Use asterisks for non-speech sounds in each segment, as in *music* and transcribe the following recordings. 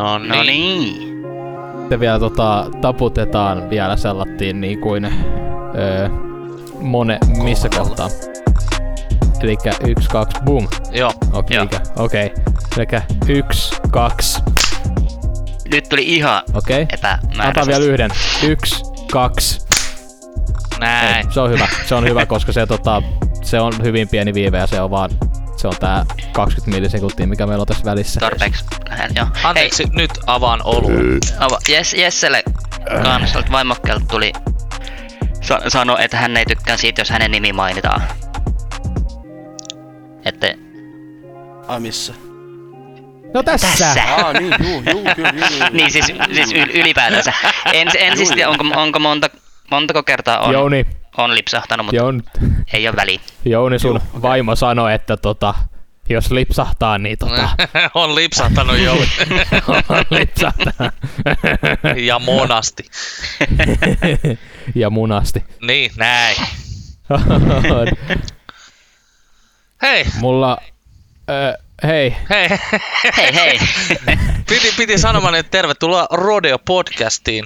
No niin. No niin. Sitten vielä tota, taputetaan vielä sellattiin niin kuin öö, mone, missä kohtaa. Elikkä yksi, kaksi, boom. Joo. Okei, okay, okei. Okay. Elikkä yksi, kaksi, Nyt tuli ihan okei. Okay. epämääräisesti. Vielä yhden. Yksi, kaksi. Näin. Ei, se on hyvä. Se on hyvä, koska se, tota, se on hyvin pieni viive ja se on vaan se on tää 20 millisekuntia, mikä meillä on tässä välissä. Tarpeeksi vähän, joo. Anteeksi, nyt avaan oluen. Hei, ava, Jess, Jesselle Kaanaselta vaimokkeelta tuli sa- sano, että hän ei tykkää siitä, jos hänen nimi mainitaan. Että Ai missä? No tässä! tässä. Aa niin, juu, juu, kyllä, juu, juu. Niin siis, siis yl- ylipäätänsä. En, en siis tiedä, onko, onko monta, montako kertaa on, Jouni, on lipsahtanut, mutta Jouni, ei ole väliä. Jouni sun Joo, okei. vaimo sanoi, että tota, jos lipsahtaa, niin tota, *laughs* on lipsahtanut jo. *laughs* lipsahtaa. *laughs* ja monasti. ja munasti. Niin, näin. Hei, Mulla, ö, hei, hei. Hei hei! Piti, piti sanomaan, että tervetuloa Rodeo Podcastiin.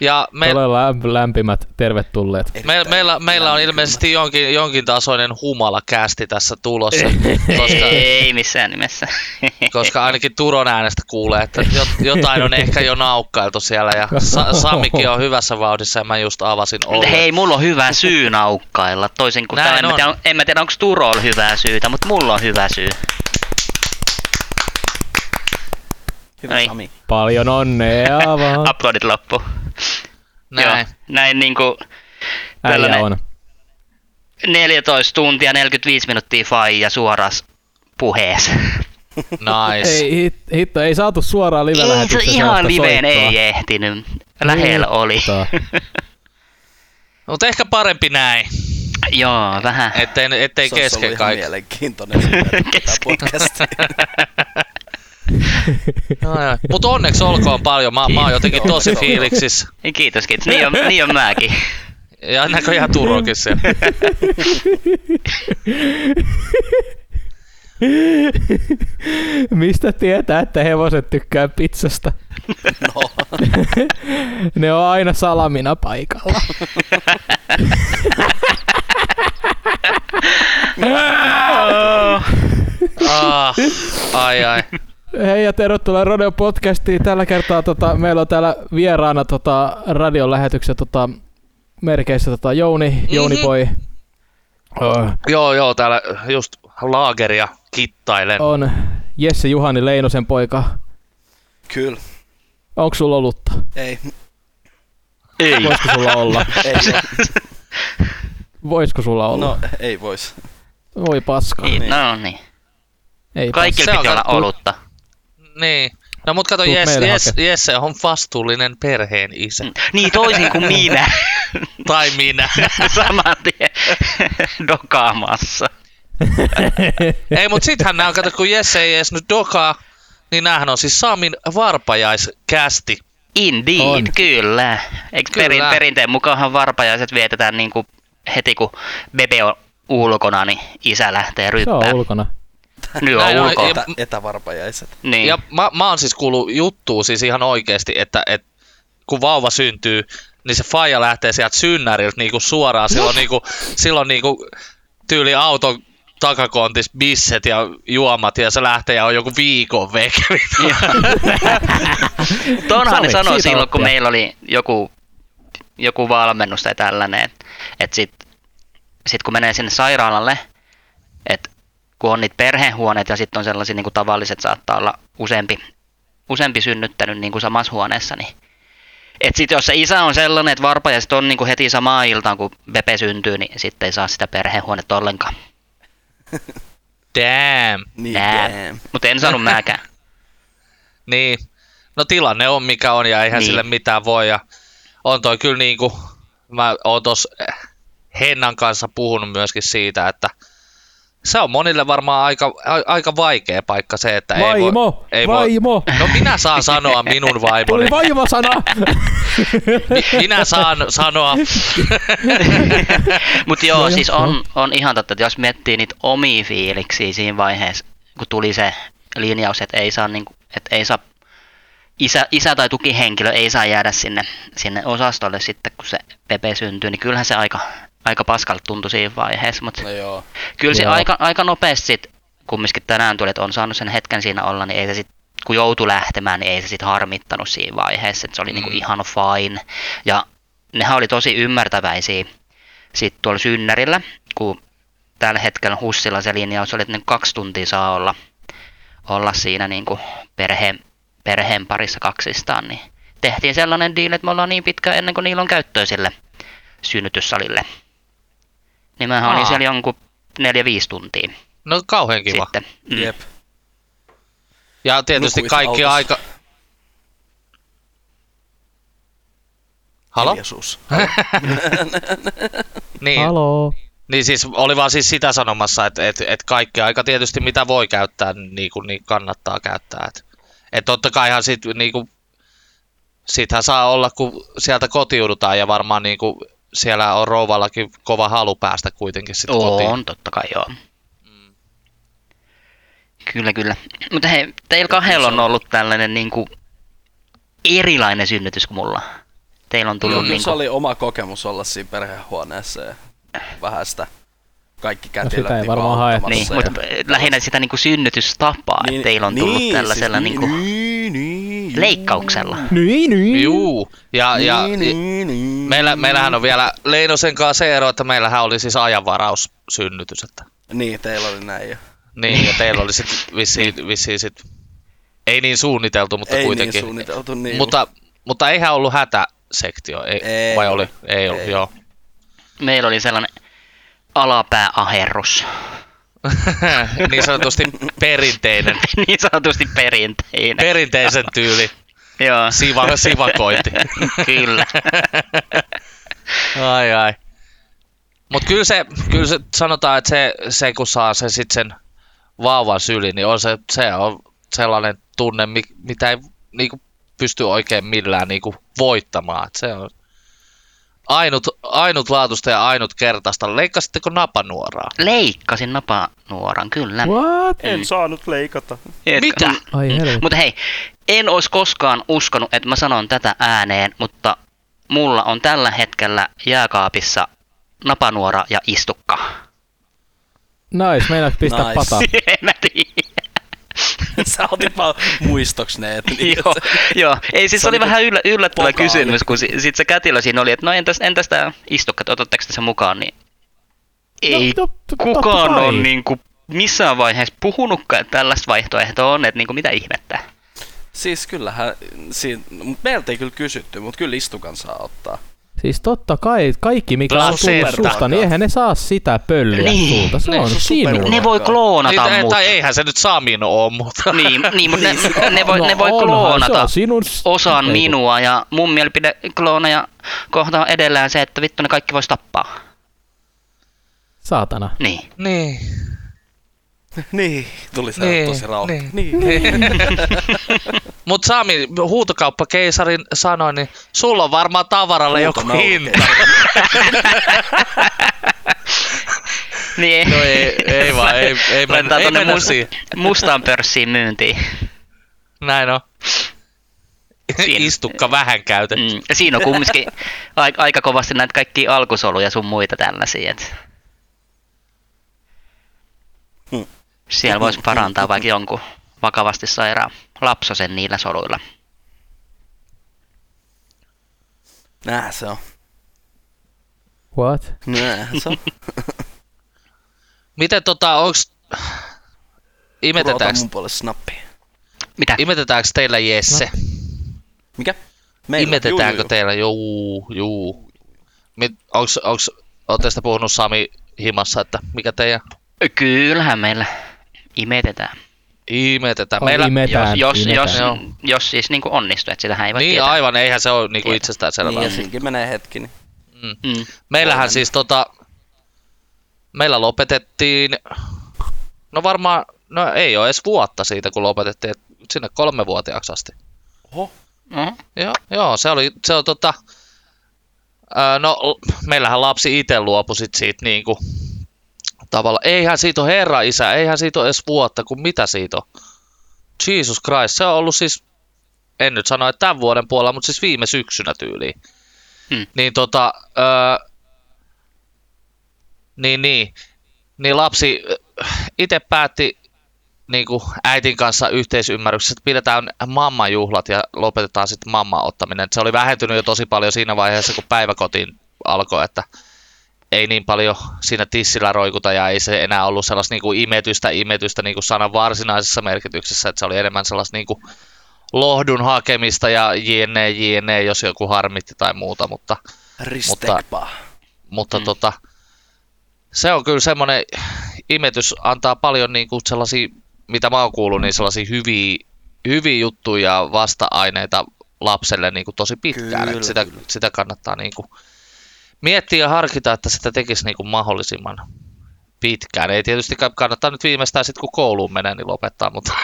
Ja me, todella lämp- lämpimät tervetulleet. me, meillä, meillä on ilmeisesti jonkin, jonkin tasoinen humala kästi tässä tulossa, *laughs* koska, ei missään nimessä. koska ainakin Turon äänestä kuulee, että jot- jotain on ehkä jo naukkailtu siellä ja Sa- Samikin on hyvässä vauhdissa ja mä just avasin oluen. hei, mulla on hyvä syy naukkailla. Toisin kuin Näin tää, en, mä tiedä, en mä tiedä, onko Turolla hyvää syytä, mutta mulla on hyvä syy. Hyvä Ai. Sami. Paljon onnea vaan. *laughs* Uploadit loppu. Näin. Joo, näin niinku tällainen- on. 14 tuntia 45 minuuttia faija suoras puheessa. *laughs* Nice. Ei, hit, hitto, ei saatu suoraan Ei se live-lähetyksessä ihan liveen soittoa. ei ehtinyt. Lähellä oli. Hittoa. Mutta ehkä parempi näin, Joo, vähän. ettei, ettei Se kesken ollut ihan kaikki. mielenkiintoinen Kesken. *laughs* podcastia. Mutta onneksi olkoon paljon. Mä, mä oon jotenkin tosi fiiliksissä. Ei, Kiitos, kiitos. Niin on, niin on mäkin. Ja näköjään Turokin siellä. Mistä tietää, että hevoset tykkää pizzasta? No, *laughs* ne on aina salamina paikalla. *laughs* Ah, ai ai. Hei ja tervetuloa Radio Podcastiin. Tällä kertaa tota, meillä on täällä vieraana tota, radion lähetyksen tota, merkeissä tota, Jouni, Jouni Mhm. Boy. Oh, Joo, joo, täällä just laageria kittailen. on Jesse Juhani Leinosen poika. kyllä. Onko sulla olutta? Ei, Ei. Voisiko sulla olla? *laughs* ei. Voisiko sulla olla? No, ei vois. Voi paska. Niin, no niin. Ei Kaikilla piti olla olutta. Niin. No mut kato, Jesse, meille Jesse. Jesse on vastuullinen perheen isä. Niin toisin kuin minä. *laughs* Tai minä. *laughs* Saman tien *laughs* dokaamassa. ei, mut sittenhän nää on, kato, kun Jesse ei edes nyt dokaa, niin näähän on siis Samin varpajaiskästi. Indeed, On. kyllä. Eikö Kyllä. perin, perinteen mukaanhan varpajaiset vietetään niin kuin heti kun bebe on ulkona, niin isä lähtee Se ryppään. on ulkona. Nyt on Näin on, ulkona. ja- Etä, etävarpajaiset. Niin. Ja mä, mä oon siis kuullut juttua siis ihan oikeesti, että, että kun vauva syntyy, niin se faija lähtee sieltä synnäriltä niinku suoraan. Silloin, niinku, silloin niinku tyyli auton takakontis bisset ja juomat ja se lähtee ja on joku viikon veke. *laughs* Tonhan ne sanoi silloin, kun oppia. meillä oli joku, joku valmennus tai tällainen, että et sit, sit kun menee sinne sairaalalle, että kun on niitä perhehuoneita ja sitten on sellaisia niin kuin tavalliset, saattaa olla useampi, useampi synnyttänyt niin kuin samassa huoneessa, niin et sit jos se isä on sellainen, että varpajaiset on niin kuin heti samaan iltaan, kun Pepe syntyy, niin sitten ei saa sitä perhehuonetta ollenkaan. *laughs* Damn. Niin, Nää. damn. Mutta en sanonut mäkään. *laughs* Niin. No tilanne on mikä on ja eihän Niin. sille mitään voi. Ja on toi kyllä niinku, mä oon tos eh, Hennan kanssa puhunut myöskin siitä, että se on monille varmaan aika, a, aika vaikea paikka se, että ei Vaimo! voi, ei vaimo! Voi, no minä saan sanoa minun vaimoni. Tuli vaimo-sana! *laughs* Mi- minä saan sanoa. *laughs* Mutta joo, Joo, siis on, on ihan totta, että jos miettii niitä omia fiiliksiä siinä vaiheessa, kun tuli se linjaus, että ei saa, niinku, että ei saa isä, isä tai tukihenkilö ei saa jäädä sinne, sinne osastolle sitten, kun se Pepe syntyy, niin kyllähän se aika, aika paskalta tuntui siinä vaiheessa, mutta No joo. kyllä se Joo. aika, aika nopeasti sit, kumminkin tänään tuli, että on saanut sen hetken siinä olla, niin ei se sit, kun joutui lähtemään, niin ei se sitten harmittanut siinä vaiheessa, että se oli niinku Mm. ihan fine. Ja nehän oli tosi ymmärtäväisiä sitten tuolla synnärillä, kun tällä hetkellä Hussilla se linjaus oli, että ne kaksi tuntia saa olla, olla siinä niinku perheen, perheen parissa kaksistaan, niin tehtiin sellainen diili, että me ollaan niin pitkä ennen kuin niillä on käyttöä sille synnytyssalille. Niin mähän olin siellä jonkun neljä viisi tuntia No kauhean kiva. sitten. Mm. Jep. Ja tietysti Nukuit kaikki autossa. aika... Halo? Hiljaisuus. *laughs* Niin, Haloo. niin siis oli vaan siis sitä sanomassa, että et, et kaikki aika tietysti mitä voi käyttää, niin, kuin, niin kannattaa käyttää. Et, et totta kaihan sit niinku, sithän saa olla, kun sieltä kotiudutaan ja varmaan niinku, siellä on rouvallakin kova halu päästä kuitenkin sit kotiin. On, totta kai joo. Kyllä, kyllä. Mutta hei, teillä kahdella on ollut tällainen niin kuin, erilainen synnytys kuin mulla. Teillä on Joo, tullut kyllä niin se kuin, oli oma kokemus olla siinä perhehuoneessa ja vähän sitä kaikki kätilöt ei niinku varmaan haettu. niin, mutta ja- lähinnä sitä niin kuin synnytystapaa, niin, että teillä on tullut niin, tällaisella siis, niin kuin, niin, juu. Leikkauksella. Niin, niin. Juu, ja, ja niin, niin, niin. meillä, meillähän on vielä Leinosen kanssa se ero, että meillähän oli siis ajanvaraus synnytys. Että, Niin, teillä oli näin jo. niin, ja teillä oli sitten vissiin, vissiin sit, ei niin suunniteltu, mutta ei kuitenkin. niin suunniteltu, niin. mutta, mutta eihän ollut hätäsektio, ei, Ei vai ollut. oli? Ei ollut, Ei. joo. Meillä oli sellainen alapääaherrus. *laughs* niin sanotusti perinteinen, *laughs* niin sanotusti perinteinen. perinteisen tyyli *laughs* Joo, siva, sivakointi. kyllä. ai ai. Mut kyllä se, kyllä se sanotaan, että se, se kun saa se sit sen vauvan syli, niin on se, se on sellainen tunne, mi- mitä ei niinku, pysty oikein millään niinku, voittamaan. Et se on ainut, ainutlaatuista ja ainutkertaista. Leikkasitteko napanuoraa? Leikkasin napanuoran, kyllä. What? En saanut leikata. Et- Mitä? Ai helvetti. Mutta hei, en olisi koskaan uskonut, että mä sanon tätä ääneen, mutta mulla on tällä hetkellä jääkaapissa napanuora ja istukka. Nice, meinaat pistää Nice. pata. *laughs* en mä tiedä. *laughs* Sä otit vaan muistoksi ne, että niin, *laughs* joo, *laughs* joo, ei siis Se oli vähän yllä, yllättävä kysymys, kun si, sit se kätilö siinä oli, että no entäs, entäs tämä istukka, otatteko te sen mukaan, niin ei No, to- to- kukaan kai. on niinku missään vaiheessa puhunutkaan, että tällaista vaihtoehtoa on, että niinku mitä ihmettä. Siis kyllähän, siinä, mut meiltä ei kyllä kysytty, mutta kyllä istukan saa ottaa. Siis totta kai, kaikki mikä on tullut Placenta. susta, niin eihän ne saa sitä pölliä Niin. sulta. Se Niin, on se on sinun. super- Ne voi kloonata Niin, mut. tai eihän se nyt Samin oo, mutta... Niin, niin mutta ne, ne, voi, No ne voi onhan, se kloonata on sinun... osan Ei minua ja mun mielipide kloonaja kohta on edellään se, että vittu ne kaikki vois tappaa. Saatana. Niin. Niin. *laughs* Niin, tuli se Niin, tosi rauha. niin. Niin. *laughs* Mut Sami, huutokauppakeisarin sanoi, niin sulla on varmaan tavaralle joku hinta. *laughs* Niin. No ei, ei vaan, ei, ei, mennä, ei mennä mus- siihen. mustaan pörssiin myyntiin. Näin on. Siinä. Istukka vähän käytetty. Mm. Ja siinä on kumminkin aika, aika kovasti näitä kaikkia alkusoluja sun muita tällaisia. Et Hmm. Siellä voisi parantaa vaikka jonkun vakavasti sairaan lapsosen niillä soluilla. Nää se on. What? Nää se on. *laughs* Miten tota, onks... Imetetäänkö, mun puolelle snappi. Mitä? imetetäänkö teillä Jesse? Mikä? Imetetäänkö Juu, juu. teillä? Juu, juu. Mit, onks, onks, ootte sitä puhunut Sami himassa, että mikä teidän Kyllähän meillä imetetään. imetetään? Meillä, imetään, jos, jos, imetään. jos, Joo. jos siis niin onnistuu, että sitähän ei voi niin tietää. aivan, eihän se ole niinku Tietää. itsestään selvää. Niin, ja siinäkin menee hetki. Niin. Mm. Mm. Meillähän Toinen. siis tota, meillä lopetettiin, no varmaan, no ei ole edes vuotta siitä kun lopetettiin, et sinne kolmevuotiaaksi asti. Oho. No, Joo, joo se oli, se on tota, ää, no meillähän lapsi itse luopui sit siitä niinku, tavalla, eihän siitä ole herra isä, eihän siitä ole edes vuotta, kun mitä siitä on. Jesus Christ, se on ollut siis en nyt sano, että tämän vuoden puolella, mutta siis viime syksynä tyyliin. Hmm. Niin tota, öö, niin, niin, niin lapsi itse päätti niin kuin äitin kanssa yhteisymmärryksessä, että pidetään mammajuhlat ja lopetetaan sitten mamman ottaminen. Et se oli vähentynyt jo tosi paljon siinä vaiheessa, kun päiväkotiin alkoi, että ei niin paljon siinä tissillä roikuta ja ei se enää ollut sellaista niin kuin imetystä imetystä niin kuin sanan varsinaisessa merkityksessä, että se oli enemmän sellaista niin kuin lohdun hakemista ja jne, jne, jos joku harmitti tai muuta, mutta, Ristekpa. mutta mm. tota, se on kyllä semmoinen, imetys antaa paljon niin kuin sellaisia, mitä mä oon kuullut, niin sellaisia hyviä, hyviä juttuja ja vasta-aineita lapselle niin kuin tosi pitkään. Kyllä, että sitä, kyllä. sitä kannattaa niin kuin miettiä ja harkita, että sitä tekisi niin kuin mahdollisimman pitkään. Ei tietysti kannattaa nyt viimeistään sitten, kun kouluun menee, niin lopettaa, mutta *laughs*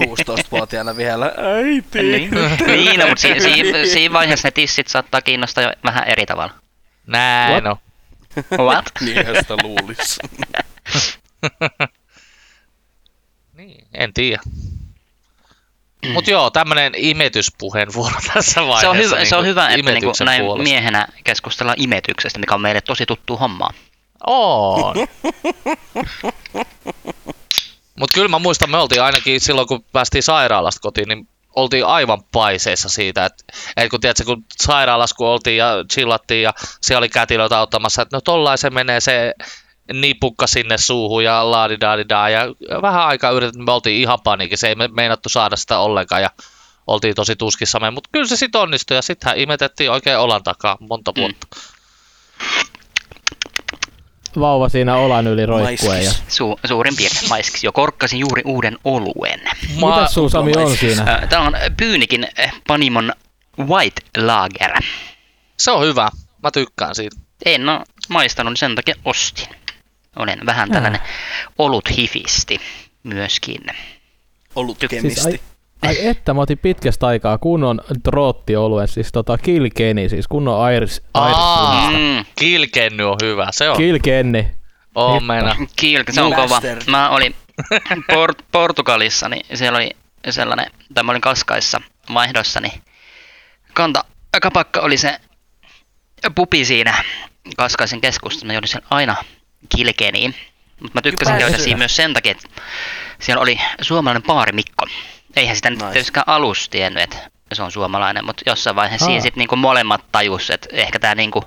16-vuotiaana vielä. Äiti. niin, niin no, mutta si- si- siinä vaiheessa ne tissit saattaa kiinnostaa jo vähän eri tavalla. näin on. What? *laughs* Niinhän sitä luulisi. *laughs* Niin, en tiedä. Mutta joo, tämmönen imetyspuheenvuoro *laughs* tässä vaiheessa. Se on hyvä, niin se on kuin hyvä että niinku imetyksen näin puolesta. miehenä keskustellaan imetyksestä, mikä on meille tosi tuttu hommaa. On. *laughs* Mutta kyllä mä muistan, me oltiin ainakin silloin, kun päästiin sairaalasta kotiin, niin oltiin aivan paiseissa siitä, että, että kun, tiedätkö, kun sairaalassa kun oltiin ja chillattiin ja siellä oli kätilöitä auttamassa, että no tollain se menee se nipukka sinne suuhun ja laadidaadidaa ja vähän aikaa yritettiin, me oltiin ihan paniikissa, ei me meinattu saada sitä ollenkaan ja oltiin tosi tuskissamme, mutta kyllä se sitten onnistui ja sittenhän imetettiin oikein olan takaa monta vuotta. Vauva siinä olan yli roikkuen. Ja... Maiskis. Su- suurin piirtein maiskiksi. Jo korkkasin juuri uuden oluen. Mitäs sun Sami on siinä? Tämä on Pyynikin Panimon White Lager. Se on hyvä, mä tykkään siitä. En ole maistanut, niin sen takia ostin. Olen vähän tällainen olut hifisti myöskin. Ollut Siis kemisti. Siis, ai, ai että, mä otin pitkästä aikaa kunnon droottioluen, siis tota Kilkeni, siis kunnon Aa, punaista. Mm, Kilkenny on hyvä, se on. Kilkenni. on meina. Kiiltä, se on kova. Mä olin Port- Portugalissa, niin siellä oli sellainen, tai mä olin Kaskaissa vaihdossa, niin kanta kapakka oli se pupi siinä Kaskaisen keskustassa. Mä joudun sen aina kilkeniin. Mutta mä tykkäsin Kyllä, käydä siinä myös sen takia, että siellä oli suomalainen paari Mikko. Eihän sitä nyt Nice. tietystikään alussa tiennyt, että se on suomalainen, mutta jossain vaiheessa siinä Aa. sitten niinku molemmat tajus, että ehkä tämä niinku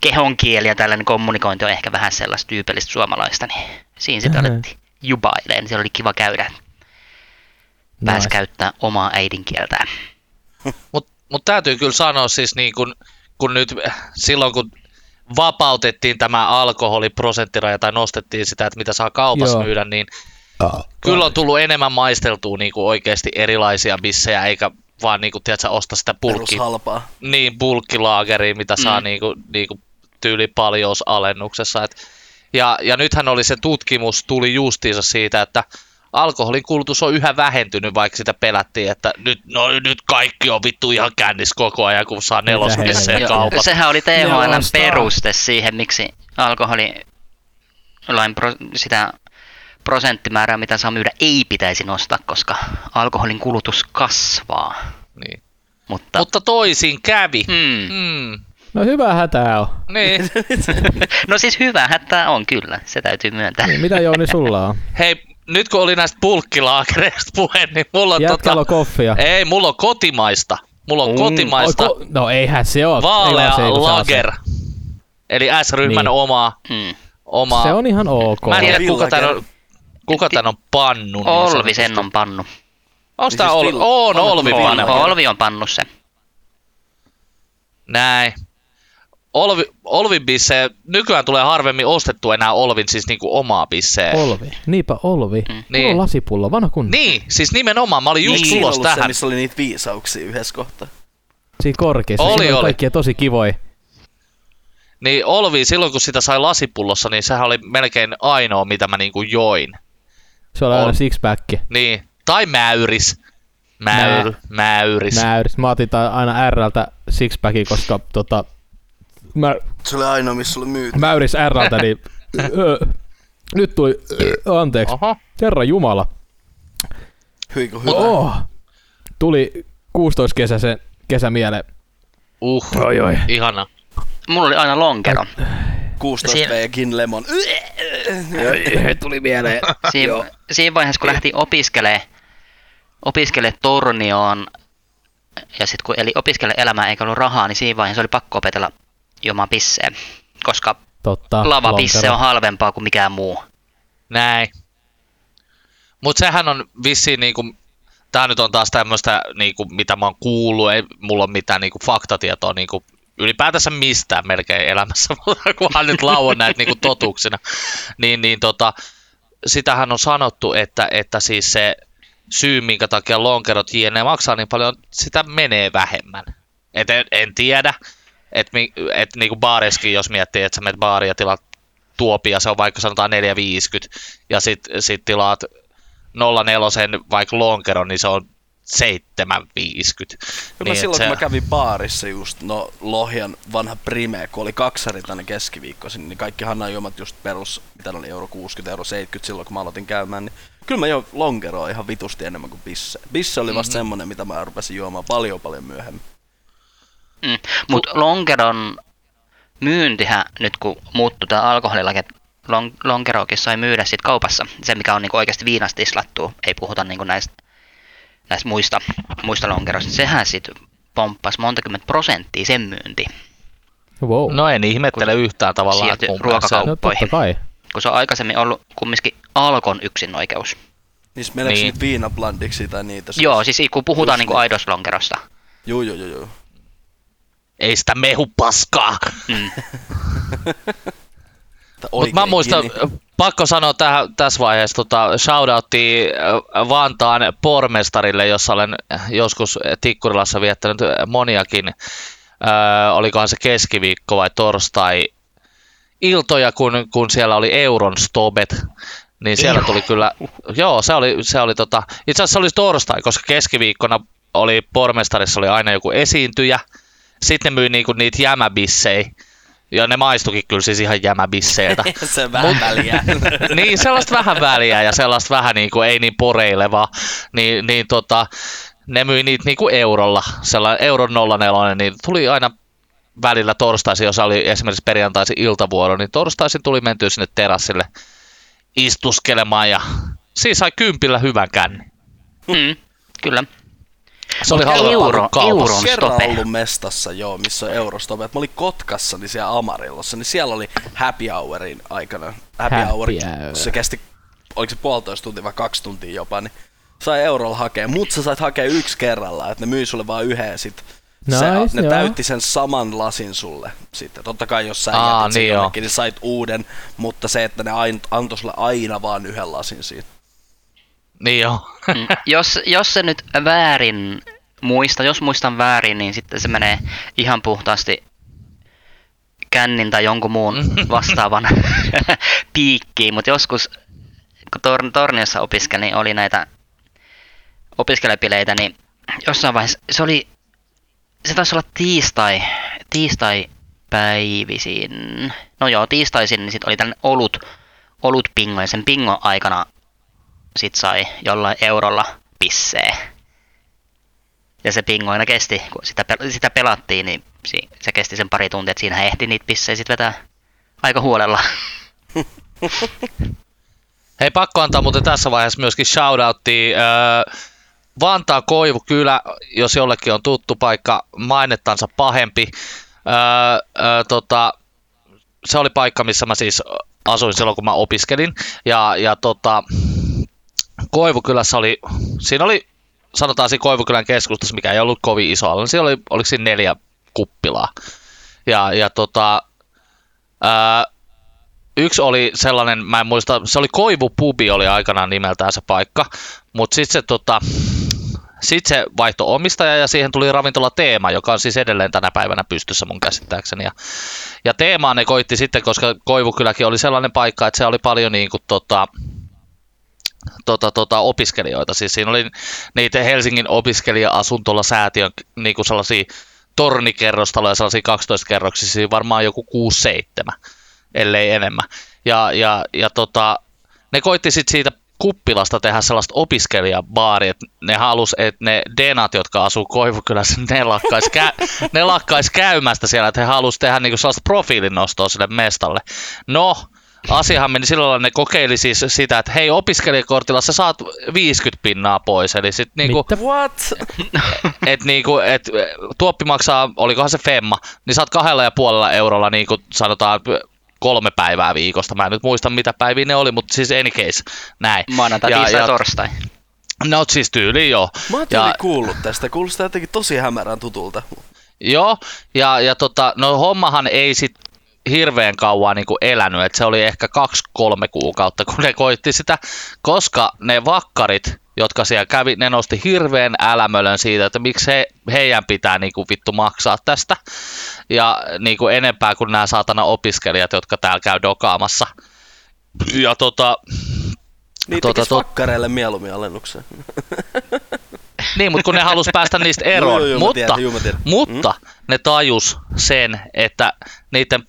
kehon kieli ja tällainen kommunikointi on ehkä vähän sellaista tyypillistä suomalaista, niin siinä sitten Mhm. alettiin jubaileen. Siellä oli kiva käydä. Pääsi Nice. käyttää omaa äidinkieltään. Mutta mut täytyy kyllä sanoa siis niin kun, kun nyt silloin kun vapautettiin tämä alkoholiprosenttiraja tai nostettiin sitä, että mitä saa kaupassa Joo. myydä, niin kyllä on tullut enemmän maisteltua niin kuin oikeasti erilaisia bissejä, eikä vaan niin kuin, tiedätkö, osta sitä pulkki, Perushalpaa. niin bulkkilaageria, mitä saa Mm. niin kuin, niin kuin tyyli paljousalennuksessa. Et, ja, ja nythän oli se tutkimus, tuli justiinsa siitä, että alkoholin kulutus on yhä vähentynyt, vaikka sitä pelättiin, että nyt, no, nyt kaikki on vittu ihan kännis koko ajan, kun saa nelosmisseen kaupasta. Sehän oli THL peruste siihen, miksi alkoholilain pro, sitä prosenttimäärää, mitä saa myydä, ei pitäisi nostaa, koska alkoholin kulutus kasvaa. Niin. Mutta, Mutta toisin kävi. hmm. Mm. No hyvä hätää on. Niin. *laughs* No siis hyvä tämä on kyllä, se täytyy myöntää. Niin, mitä Jouni sulla on? Hei, nyt kun oli näistä bulkkilaakereista puhe, niin mulla on Jätkällä tota... koffia. Ei, mulla on kotimaista. Mulla on Mm. kotimaista ko- no eihän se oo. vaalea se, lager. Eli S-ryhmän Niin. omaa, Hmm. omaa. Se on ihan ok. Mä en tiedä, kuka tän on, kuka tän on pannu. niin Olvi sen on pannu. Onks Niin tää siis Olvi? Vill- On, on- Olvi on- pannu. On, Olvi on pannu se. Näin. Olvi, Olvin bissejä, nykyään tulee harvemmin ostettu enää Olvin siis niinku omaa bisseä. Olvi. Niinpä Olvi. Mm. Mulla Niin. on lasipullo, vanha kun. Niin, siis nimenomaan, mä olin just Niin, niin, tulos ollut se, tähän. missä oli niitä viisauksia yhdessä kohtaa. Siinä korkeassa. Oli, Siinä oli. kaikkia tosi kivoja. Niin Olvi, silloin kun sitä sai lasipullossa, niin sehän oli melkein ainoa, mitä mä niinku join. Se oli aina On. sixpack. Niin, tai mäyris. Mäyr, mäyris. Mäyris. Mä otin aina Rltä sixpackin, koska tota, mä, Se oli ainoa, missä oli myyty. mäyris Rltä, niin *laughs* ö, Nyt tuli, anteeksi, Oho. Herra Jumala. Hyi hyvä. Oh. Tuli 16 kesäsen kesä mieleen. Uh, Oi oi. ihana. Mulla oli aina lonkero. 16 Siinä- V Gin Lemon. *laughs* Tuli mieleen. Siin, siinä vaiheessa, kun lähti opiskelee, opiskele Tornioon, ja sitten kun eli opiskele elämää eikä ollut rahaa, niin siinä vaiheessa oli pakko opetella juomaan pisseen. Koska Totta. lavapisse lonkero. on halvempaa kuin mikään muu. Näin. Mut sehän on vissiin niinku, tää nyt on taas tämmöstä niinku, mitä mä oon kuullut, ei mulla ole mitään niinku faktatietoa niinku ylipäätänsä mistään melkein elämässä, *laughs* mutta kunhan nyt lauon näitä niinku totuuksina. Niin, niin tota, sitähän on sanottu, että, että siis se syy, minkä takia lonkerot jne. maksaa niin paljon, sitä menee vähemmän. Et en, en tiedä, että et niinku baariskin, jos miettii, että sä menet baariin ja tilaat tuopia, se on vaikka sanotaan 4,50, ja sit, sit tilaat 04 vaikka lonkeron, niin se on 7,50. Kyllä Niin, silloin, et kun mä kävin baarissa just, no Lohjan vanha Prime, kun oli kaksarit aina keskiviikkoisin, niin kaikki hannajuomat just perus, mitä oli euro 60, euro 70 silloin, kun mä aloitin käymään, niin kyllä mä jo lonkeroa ihan vitusti enemmän kuin bisse. Bisse oli vasta mm-hmm. semmonen, mitä mä rupesin juomaan paljon paljon myöhemmin. Mm. Mutta lonkeron myyntihän nyt kun muuttui tämä alkoholilaki, että lon, lonkeroakin sai myydä sit kaupassa. Se mikä on niinku oikeasti viinasta tislattu, ei puhuta niinku näistä, näistä muista, muista lonkeroista. Sehän sitten pomppasi monta kymmentä prosenttia sen myynti. Wow. No en ihmettele yhtään tavallaan. että se- no. Kun se on aikaisemmin ollut kumminkin Alkon yksinoikeus. Niissä meneekö Niin. niin. viinablandiksi tai niitä? Joo, siis kun puhutaan Just niinku niin. aidoslonkerosta. Joo, joo, joo, joo. Ei sitä mehu paskaa. Mm. *laughs* Mutta mä muistan, kiinni. pakko sanoa tähän, tässä vaiheessa tota, shoutoutti äh, Vantaan pormestarille, jossa olen joskus Tikkurilassa viettänyt moniakin, äh, olikohan se keskiviikko vai torstai, iltoja, kun, kun siellä oli Euron Stobet, niin siellä tuli kyllä, joo, se oli, se oli tota, itse asiassa se oli torstai, koska keskiviikkona oli pormestarissa oli aina joku esiintyjä, sitten ne myi niinku niitä jämäbissejä, ja ne maistukin kyllä siis ihan jämäbisseiltä. *laughs* se vähän väliä. *laughs* niin, sellaista vähän väliä ja sellaista vähän niin kuin ei niin poreilevaa, niin, niin tota, ne myi niitä niin kuin eurolla, sellainen euron 04, niin tuli aina välillä torstaisin, jos oli esimerkiksi perjantaisin iltavuoro, niin torstaisin tuli mentyä sinne terassille istuskelemaan ja siinä sai kympillä hyvän känni. Mm. Kyllä. Se oli halvempaa euro- kuin euron- kerran ollut mestassa, joo, missä on Eurostopet. Mä olin Kotkassa, niin siellä Amarillossa, niin siellä oli happy hourin aikana. Happy, Happy hour, hour. se kesti, oliko se puolitoista tuntia vai kaksi tuntia jopa, niin sai eurolla hakea, mutta sä sait hakea yksi kerralla, että ne myi sulle vaan yhden sit se, Nice, ne joo. täytti sen saman lasin sulle sitten. Totta kai jos sä Aa, jätit niin jonnekin, niin sait uuden, mutta se, että ne antoi sulle aina vaan yhden lasin siitä. Niin joo. Mm. jos, jos se nyt väärin muista, jos muistan väärin, niin sitten se menee ihan puhtaasti kännin tai jonkun muun vastaavan *laughs* piikkiin, mutta joskus kun Tor- Torniossa opiskelin, niin oli näitä opiskelepileitä, niin jossain vaiheessa se oli, se taisi olla tiistai, tiistai päivisin, no joo, tiistaisin, niin sitten oli tällainen olut, olut pingo, ja sen pingon aikana sit sai jollain eurolla pissee. Ja se pingo aina kesti, kun sitä, pel- sitä pelattiin, niin se kesti sen pari tuntia, että siinä ehti niitä pissejä sit vetää aika huolella. *laughs* Hei, pakko antaa muuten tässä vaiheessa myöskin shoutouttia. Öö, Vantaa Koivukylä, jos jollekin on tuttu paikka, mainettansa pahempi. Öö, öö, tota, se oli paikka, missä mä siis asuin silloin, kun mä opiskelin. Ja, ja tota, Koivukylässä oli, siinä oli, sanotaan siinä Koivukylän keskustassa, mikä ei ollut kovin iso alue, siellä oli, oliko siinä neljä kuppilaa. Ja, ja tota, öö, yksi oli sellainen, mä en muista, se oli Koivupubi oli aikanaan nimeltään se paikka, mutta sitten se, tota, sit se vaihtoi omistaja ja siihen tuli ravintola Teema, joka on siis edelleen tänä päivänä pystyssä mun käsittääkseni. Ja, ja Teemaa ne koitti sitten, koska Koivukyläkin oli sellainen paikka, että se oli paljon niin kuin, tota, tota, tota, opiskelijoita. Siis siinä oli niitä Helsingin opiskelija-asuntola säätiön niin kuin sellaisia tornikerrostaloja, sellaisia 12-kerroksisia, varmaan joku 6-7 ellei enemmän. Ja, ja, ja tota, ne koitti sit siitä kuppilasta tehdä sellaista opiskelijabaaria, että ne halus, että ne denat, jotka asuu Koivukylässä, ne lakkais, kä- ne lakkais käymästä siellä, että he halus tehdä niinku sellaista profiilinostoa sille mestalle. No, asiahan meni sillä lailla, ne kokeili siis sitä, että hei opiskelijakortilla sä saat 50 pinnaa pois, eli sit niinku, Mitä? What? *laughs* et niinku, et tuoppi maksaa, olikohan se femma, niin saat kahdella ja puolella eurolla niinku sanotaan kolme päivää viikosta. Mä en nyt muista mitä päiviä ne oli, mutta siis any case, näin. Maanantai, Ja- ja- torstai. No siis tyyli joo. Mä oon Ja- tyyli kuullut tästä. Kuulostaa jotenkin tosi hämärän tutulta. Joo, ja, ja tota, no hommahan ei sit hirveän kauan niin elänyt, että se oli ehkä kaksi-kolme kuukautta, kun ne koitti sitä, koska ne vakkarit, jotka siellä kävi, ne nosti hirveän älämölön siitä, että miksi he, heidän pitää niin kuin vittu maksaa tästä, ja niin kuin enempää kuin nämä saatana opiskelijat, jotka täällä käy dokaamassa. Ja tota, Niin Tota, tekis tot- fakkareille mieluummin alennuksen. *laughs* Niin, mutta kun ne halus päästä niistä eroon. Joo, joo, mä mutta tiedän, joo, tiedän. mutta ne tajus sen, että niiden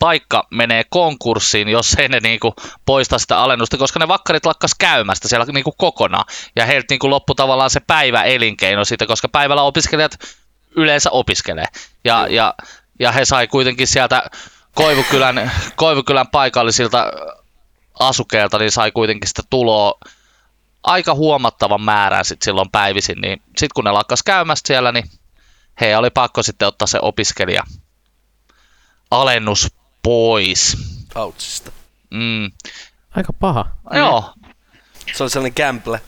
paikka menee konkurssiin, jos ei ne niinku poista sitä alennusta, koska ne vakkarit lakkas käymästä siellä niinku kokonaan. Ja heiltä niinku loppu tavallaan se päivä elinkeino siitä, koska päivällä opiskelijat yleensä opiskelee. Ja, ja, ja he sai kuitenkin sieltä Koivukylän, Koivukylän paikallisilta asukeilta, niin sai kuitenkin sitä tuloa aika huomattavan määrän sit silloin päivisin, niin sitten kun ne lakkas käymästä siellä, niin heidän oli pakko sitten ottaa se opiskelija alennus pois. Outsista. Mm. Aika paha. Joo, Se oli sellainen gamble.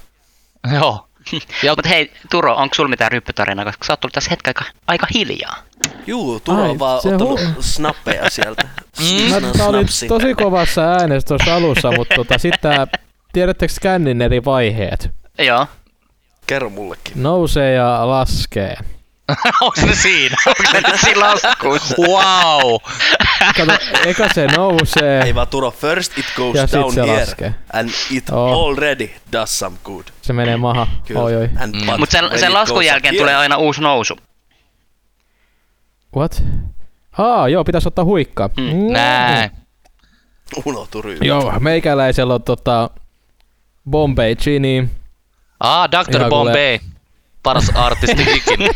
joo. *laughs* Ja, Mutta hei, Turo, onko sulla mitään ryppytarinaa, koska sä oot tullut tässä hetken aika, aika hiljaa. Juu, Turo Ai, on vaan ottanut hu- snappeja sieltä. Mä, Sna- tää oli tosi kovassa äänessä tuossa alussa, mutta tota, sitten tiedättekö skännin eri vaiheet? Joo. Kerro mullekin. Nousee ja laskee. *laughs* onko ne siinä? *laughs* Onko se nyt siinä laskussa? wow. Kato, eka se nousee. Ei vaan Turo, first it goes Ja down se here. laskee. And it Oh. already does some good. Se menee maha. Kyllä. Oi oi. Mm. but Mutta sen, sen laskun jälkeen tulee aina uusi nousu. What? Aa, joo, pitäisi ottaa huikkaa. Mm. Näin. Unohtu ryyppi. Joo, meikäläisellä on tota Bombay Genie. Ah, Dr. Ihan Bombay. Paras artisti ikinä.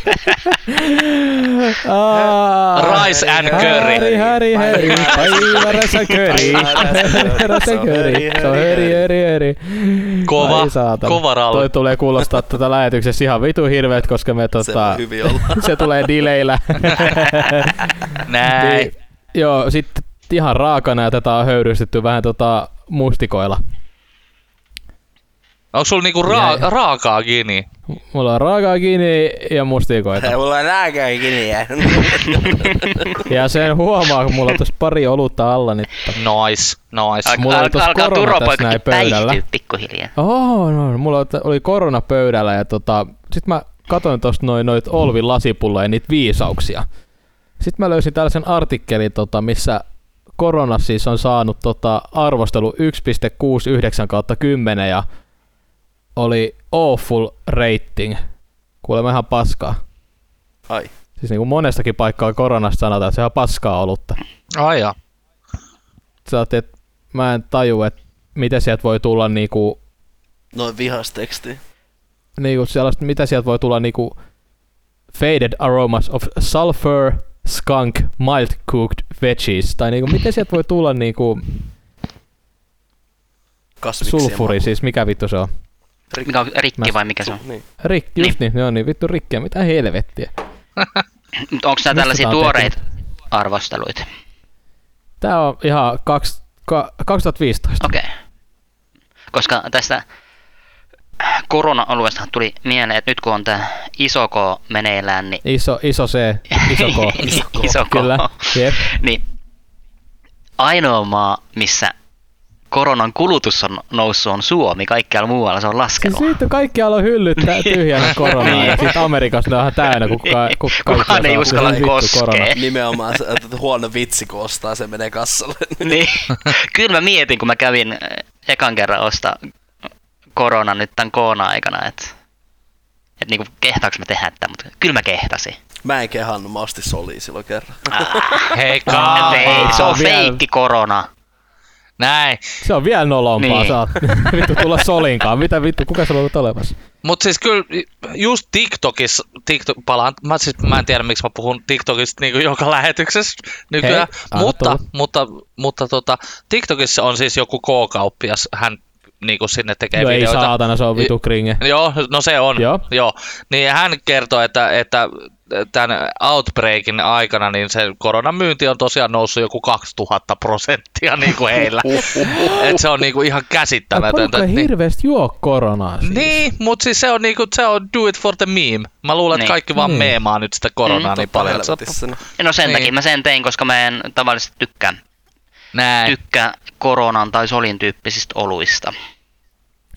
Rice and curry. Häri, häri, häri. Päivärässä köri. Päivärässä köri. Se on höri, höri, höri. Kova, kova ralli. Toi tulee kuulostaa tätä lähetyksessä ihan vitu hirveet, koska me Se tota, voi hyvin olla. *laughs* se tulee dileillä. *laughs* Näin. Niin, joo, sitten ihan raakana ja tätä on höyrystetty vähän tota mustikoilla. Onko sulla niinku ra- Jäi. raakaa gini? Mulla on raakaa kiinni ja mustikoita. Ei mulla nääkään ikinä *laughs* Ja sen huomaa, kun mulla on tossa pari olutta alla, niin Nice, nice. Alka, Mulla oli alka, tossa alkaa korona tässä Turo-poikakin näin pöydällä. pikkuhiljaa. Oh, no, mulla oli korona pöydällä ja tota, sit mä katoin tosta noin noit Olvin lasipulloja ja niitä viisauksia. Sitten mä löysin tällaisen artikkelin, tota, missä korona siis on saanut tota, arvostelu 1.69 kautta 10 ja oli awful rating. Kuulemma ihan paskaa. Ai. Siis niin kuin monestakin paikkaa koronasta sanotaan, että se on paskaa olutta. Ai jaa. Sä oot, että mä en taju, että miten sieltä voi tulla niinku Noin vihasteksti. niinku sellaista, mitä sieltä voi tulla niinku faded aromas of sulfur, skunk, mild cooked veggies, tai niinku, miten sieltä voi tulla niinku Kasviksia. sulfuri, siis mikä vittu se on? Mikä on rikki Mä- vai mikä se on? Niin. Rik, just niin, joo niin, vittu rikkiä, mitä helvettiä. *laughs* Mutta onko nämä tällaisia tuoreita arvosteluita? Tää on ihan kaks, ka, 2015. Okei. Okay. Koska tästä korona-alueestahan tuli mieleen, että nyt kun on tämä iso K meneillään, niin *laughs* Iso, iso C, iso K. *laughs* iso K, Kyllä, jep. niin ainoa maa, missä koronan kulutus on noussut on Suomi, kaikkialla muualla se on Siis laskenut. siitä kaikkialla on hyllyt tä- tyhjänä *laughs* koronaa ja sit Amerikassa ne on ihan täynnä, kun kuka, Niin. kuka Kukaan ei uskalla koskea. Nimenomaan se, että huono vitsi kun ostaa, se menee kassalle. *laughs* niin. Kyllä mä mietin, kun mä kävin äh, ekan kerran ostaa korona nyt tämän koona aikana, että et niinku kehtaaks mä tehdä tätä, mutta kyllä mä kehtasin. Mä en kehannut, mä ostin soli silloin kerran. Ah, Hei, ei, se on feikki korona. Näin. Se on vielä nolompaa, Niin. saat *laughs* vittu tulla solinkaan. Mitä vittu, kuka sulla on olemassa? Mutta siis kyllä just TikTokissa, TikTok, palaan, mä, siis, mä en tiedä miksi mä puhun TikTokista niin joka lähetyksessä nykyään, Hei, mutta, tulla. mutta, mutta tota, TikTokissa on siis joku K-kauppias, hän niin kuin sinne tekee No ei videoita. saatana, se on vitu kringe. Joo, no se on. Joo. Joo. Niin hän kertoi, että, että tämän outbreakin aikana niin se koronan myynti on tosiaan noussut joku 2000 prosenttia *laughs* niin kuin heillä. *laughs* Et se on niin kuin ihan Porukka käsittämätöntä. Niin, hirveästi juo koronaa siis. niin mutta siis se on, niinku, se on do it for the meme. Mä luulen, että Niin. kaikki vaan Niin. meemaa nyt sitä koronaa Mm, niin paljon. että se. No sen Niin. takia mä sen tein, koska mä en tavallisesti tykkää, Näin, tykkää koronan tai solin tyyppisistä oluista.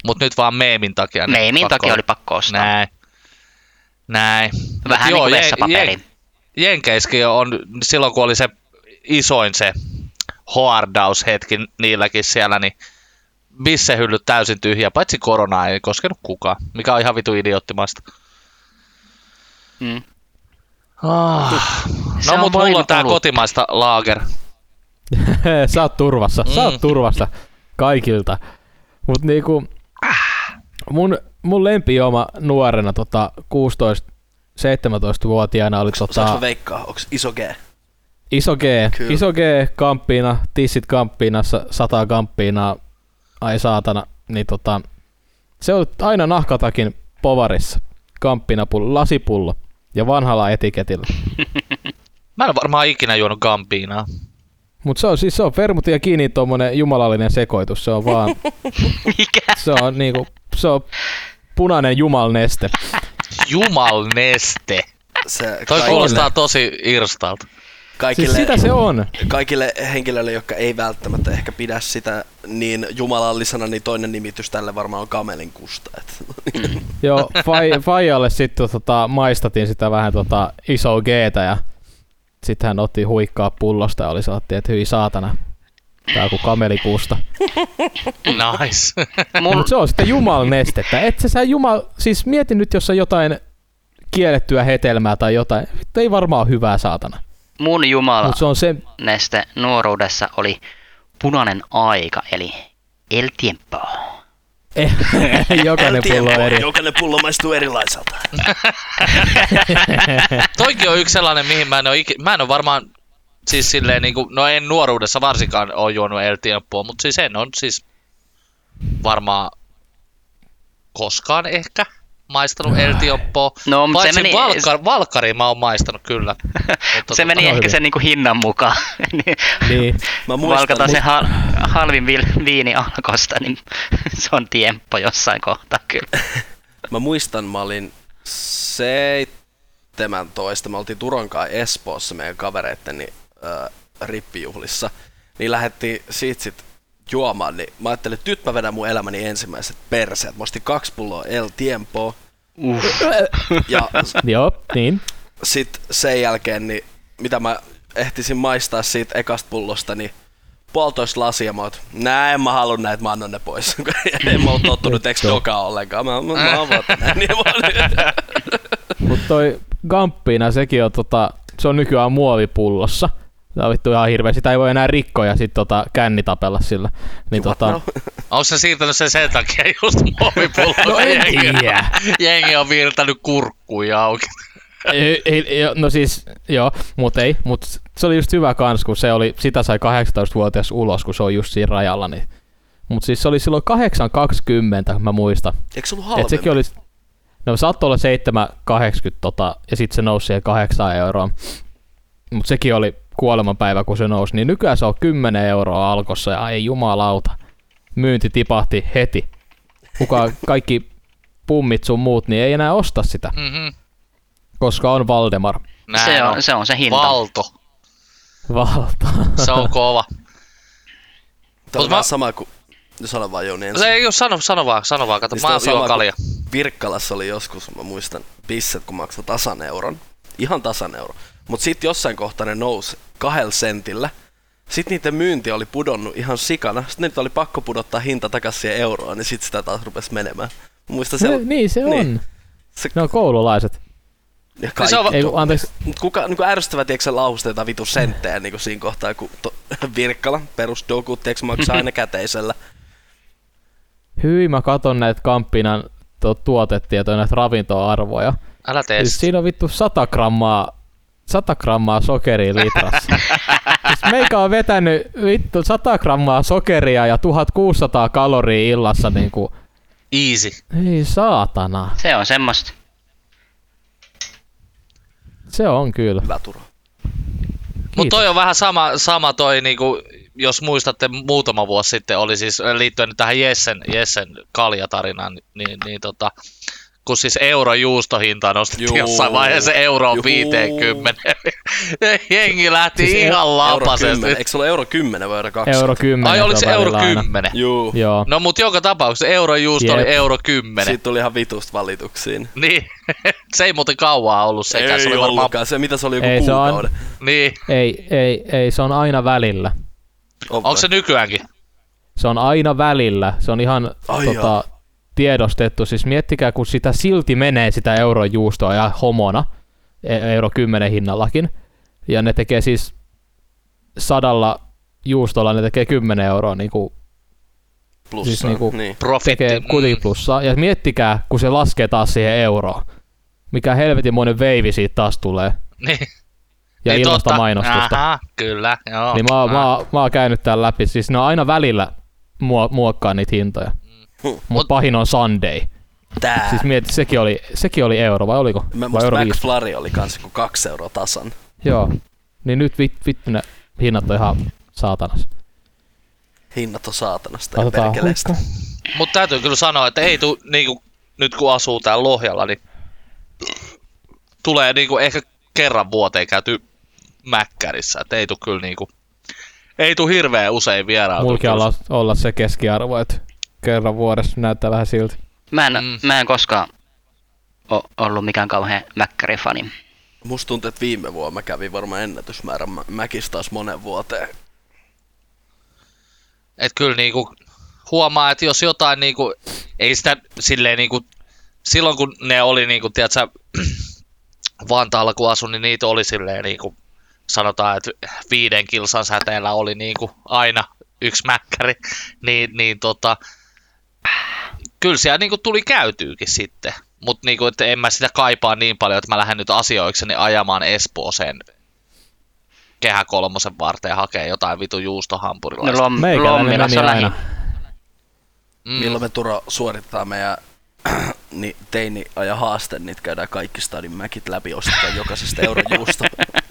mutta nyt vaan meemin takia. niin pakko- takia oli pakko ostaa. Näin. Näin. Mut Vähän niin kuin jen- jen- Jenkeissäkin on, silloin kun oli se isoin se hoardaushetki niilläkin siellä, niin bissehyllyt täysin tyhjä, paitsi koronaa ei koskenut kukaan, mikä on ihan vitu idioottimaista. Mm. Ah. Se No on mut mulla on tää kotimaista laager. *laughs* sä oot turvassa, sä oot Mm. turvassa kaikilta. Mut niinku, mun, mun lempijuoma nuorena tota 16-17-vuotiaana oli Saanko tota mä veikkaa, onks iso G? iso G, Kyllä. iso G kamppiina, tissit kamppiinassa, sata kamppiinaa, ai saatana, niin tota, se on aina nahkatakin povarissa, kamppiinapullo, lasipullo ja vanhalla etiketillä. *laughs* Mä en varmaan ikinä juonut Gambiinaa. Mutta se on siis se on vermutin ja kiinni tuommoinen jumalallinen sekoitus. Se on vaan, *laughs* Mikä? se on niinku, se on punainen jumalneste. Jumalneste. Se Toi kuulostaa tosi irstalta. kaikille, Siis sitä se on. kaikille henkilöille, jotka ei välttämättä ehkä pidä sitä niin jumalallisena, niin toinen nimitys tälle varmaan on kamelin kusta. Et. Joo, fai, Faijalle sitten tota, maistatin sitä vähän tota, iso Gtä ja sitten hän otti huikkaa pullosta ja oli saatti, että hyi saatana. Tää on kuin kamelikusta. *laughs* Nice. Mun, Mutta se on sitten jumalnestettä. Et sä, sä jumal... Siis mieti nyt, jos on jotain kiellettyä hetelmää tai jotain. Ei varmaan ole hyvää saatana. mun jumala Mutta se on se... neste nuoruudessa oli punainen aika, eli El Tiempo. *laughs* jokainen pullo on eri. Jokainen pullo maistuu erilaiselta. *laughs* Toikin on yksi sellainen, mihin mä en ole, iki... mä en ole varmaan, siis silleen niin kuin, no en nuoruudessa varsinkaan ole juonut El Tiempoa, mutta siis en on siis varmaan koskaan ehkä maistanut El Tiempoa. No, mut se Paitsi meni- Valkar, Valkari mä oon maistanut kyllä. *laughs* Mutta Se meni ehkä hyvin. sen niinku hinnan mukaan. *laughs* niin Niin. Mä muistan, valkataan se mut- hal- halvin vil- viini alkosta, niin *laughs* se on tiemppo jossain kohtaa kyllä. Mä muistan, mä olin 17, me oltiin Turonkaan Espoossa meidän kavereitten niin, äh, rippijuhlissa, niin lähdettiin siitä sit juomaan, niin mä ajattelin, että nyt mä vedän mun elämäni ensimmäiset perseet. Mä ostin kaksi pulloa El Tiempo, Uh. *laughs* ja Joo, niin. sit sen jälkeen, niin mitä mä ehtisin maistaa siitä ekasta pullosta, niin puolitoista lasia mä oot, nää en mä halua näitä, mä annan ne pois. *laughs* en mä oo tottunut eikö dokaa ollenkaan, mä, mä, mä avaan näin. Niin mä Mutta toi Gamppina, sekin on tota, se on nykyään muovipullossa. Tää on vittu ihan hirveä. Sitä ei voi enää rikkoa ja sit tota kännitapella sillä. Niin tota, No, Onko se siirtänyt sen sen takia just muovipulloon? No en jengi, tiedä. jengi on viirtänyt kurkkuja auki. ei, ei, ei, no siis, joo, mut ei. Mut se oli just hyvä kans, kun se oli, sitä sai 18-vuotias ulos, kun se on just siinä rajalla. Niin. Mut siis se oli silloin 8.20, mä muistan. Eikö se ollut Et halvempi? sekin oli, no saattoi olla 7,80 tota, ja sitten se nousi siihen 8 euroa. Mutta sekin oli kuolemanpäivä, kun se nousi. Niin nykyään se on 10 euroa alkossa ja ei jumalauta. Myynti tipahti heti. Kuka kaikki pummit sun muut, niin ei enää osta sitä, Mm-hmm. koska on Valdemar. Näin Se on, se on se hinta. Valto. Valta. *laughs* Se on kova. Tämä on Mut vähän mä- sama kuin... Sano vaan Jouni ensin. Se ei ole, sano, sano vaan, sano vaan, kato, Niin mä on juon kuin kalja. Virkkalassa oli joskus, mä muistan, bisset kun maksoi tasan euron. Ihan tasan euro. Mut sit jossain kohtaa ne nousi kahdella sentillä. Sitten niiden myynti oli pudonnut ihan sikana. Sitten nyt oli pakko pudottaa hinta takaisin siihen euroon, niin sit sitä taas rupesi menemään. Mä muistan se, Se, niin se on. Niin. Niin. se Ne on koululaiset. Ja Niin kaikki. se on- Ei, kun, anteeksi, Mut kuka niinku ärsyttävää, tiedätkö se lausteita vitu senttejä niinku siinä kohtaa, kun to, *laughs* Virkkala, perusdoku, tiedätkö maksaa aina käteisellä. hyi mä katon näitä Kamppinan to, tuotetietoja, näitä ravintoarvoja. Älä tee Siis sitä. siinä on vittu 100 grammaa, 100 grammaa sokeria litrassa. siis meikä on vetänyt vittu 100 grammaa sokeria ja 1600 kaloria illassa niinku, Easy. ei saatana. Se on semmoista. Se on kyllä. Hyvä Turo. Mutta toi on vähän sama, sama toi, niinku, jos muistatte muutama vuosi sitten, oli siis liittyen nyt tähän Jessen, Jessen kaljatarinaan, niin, niin tota, kun siis eurojuustohinta nostettiin Juu. jossain vaiheessa euroon Juu. 50. *laughs* Jengi lähti Siis ihan Euro 10. lapasesti. Eikö se ole euro 10 vai euro 20? Euro 10. Ai oliko se euro välillä aina. 10? Juu. Joo. No mut joka tapauksessa eurojuusto oli Jep. euro 10. Siitä tuli ihan vitusta valituksiin. Niin, *laughs* se ei muuten kauaa ollut sekään, ei se oli varmaan... ollutkaan. Se mitä se oli joku Ei, se on- kuukauden. Niin, Ei, ei, ei, se on aina välillä. On onko se nykyäänkin? Se on aina välillä. Se on ihan Ai tota, jaa. Tiedostettu. Siis miettikää, kun sitä silti menee sitä eurojuustoa ja homona, e- euro 10 hinnallakin. Ja ne tekee siis sadalla juustolla, ne tekee 10 euroa niin kuin plussa. siis niinku- niin. Profitti. tekee kuitenkin plussaa. Ja miettikää, kun se laskee taas siihen euroon. Mikä helvetinmoinen veivi siitä taas tulee. Niin. Ja niin ilmasta totta. mainostusta. Aha, kyllä, joo. Niin mä, oon- mä, oon- mä oon käynyt tän läpi. Siis ne on aina välillä muo- muokkaa niitä hintoja. Huh. Mut pahin on Sunday. Tää. Siis mieti, sekin oli, sekin oli euro, vai oliko? Mä vai euro? McFlurry oli kans kuin kaksi euroa tasan. Joo. Niin nyt vit, vittu ne hinnat on ihan saatanas. Hinnat on saatanasta ja perkeleestä. huikka. Mutta täytyy kyllä sanoa, että ei tu, niinku, nyt kun asuu täällä Lohjalla, niin tulee niinku ehkä kerran vuoteen käyty Mäkkärissä. Et ei tu kyllä niinku, ei tu hirveän usein vierailu. Mulki olla, olla se keskiarvo, että kerran vuodessa näyttää vähän siltä. Mä en, Mm. mm. mä en koskaan o, ollut mikään kauhean mäkkärifani. Musta tuntuu, että viime vuonna mä kävin varmaan ennätysmäärän mä- mäkistä taas monen vuoteen. Et kyllä niinku huomaa, että jos jotain niinku, ei sitä silleen niinku, silloin kun ne oli niinku, tiedätkö, *clears throat* Vantaalla kun asun, niin niitä oli silleen niinku, sanotaan, että viiden kilsan säteellä oli niinku aina yksi mäkkäri, *laughs* niin, niin tota, kyllä siellä niinku tuli käytyykin sitten. Mutta niinku, että en mä sitä kaipaa niin paljon, että mä lähden nyt asioikseni ajamaan Espooseen kehä kolmosen varteen hakee jotain vitu No, juustohampurilaista. lom, Meikäläinen Lomminassa meni aina. Mm. Milloin me Turo suoritetaan meidän *clears throat* niin teini aja haaste, niin käydään kaikki stadin mäkit läpi, ostetaan jokaisesta eurojuusta.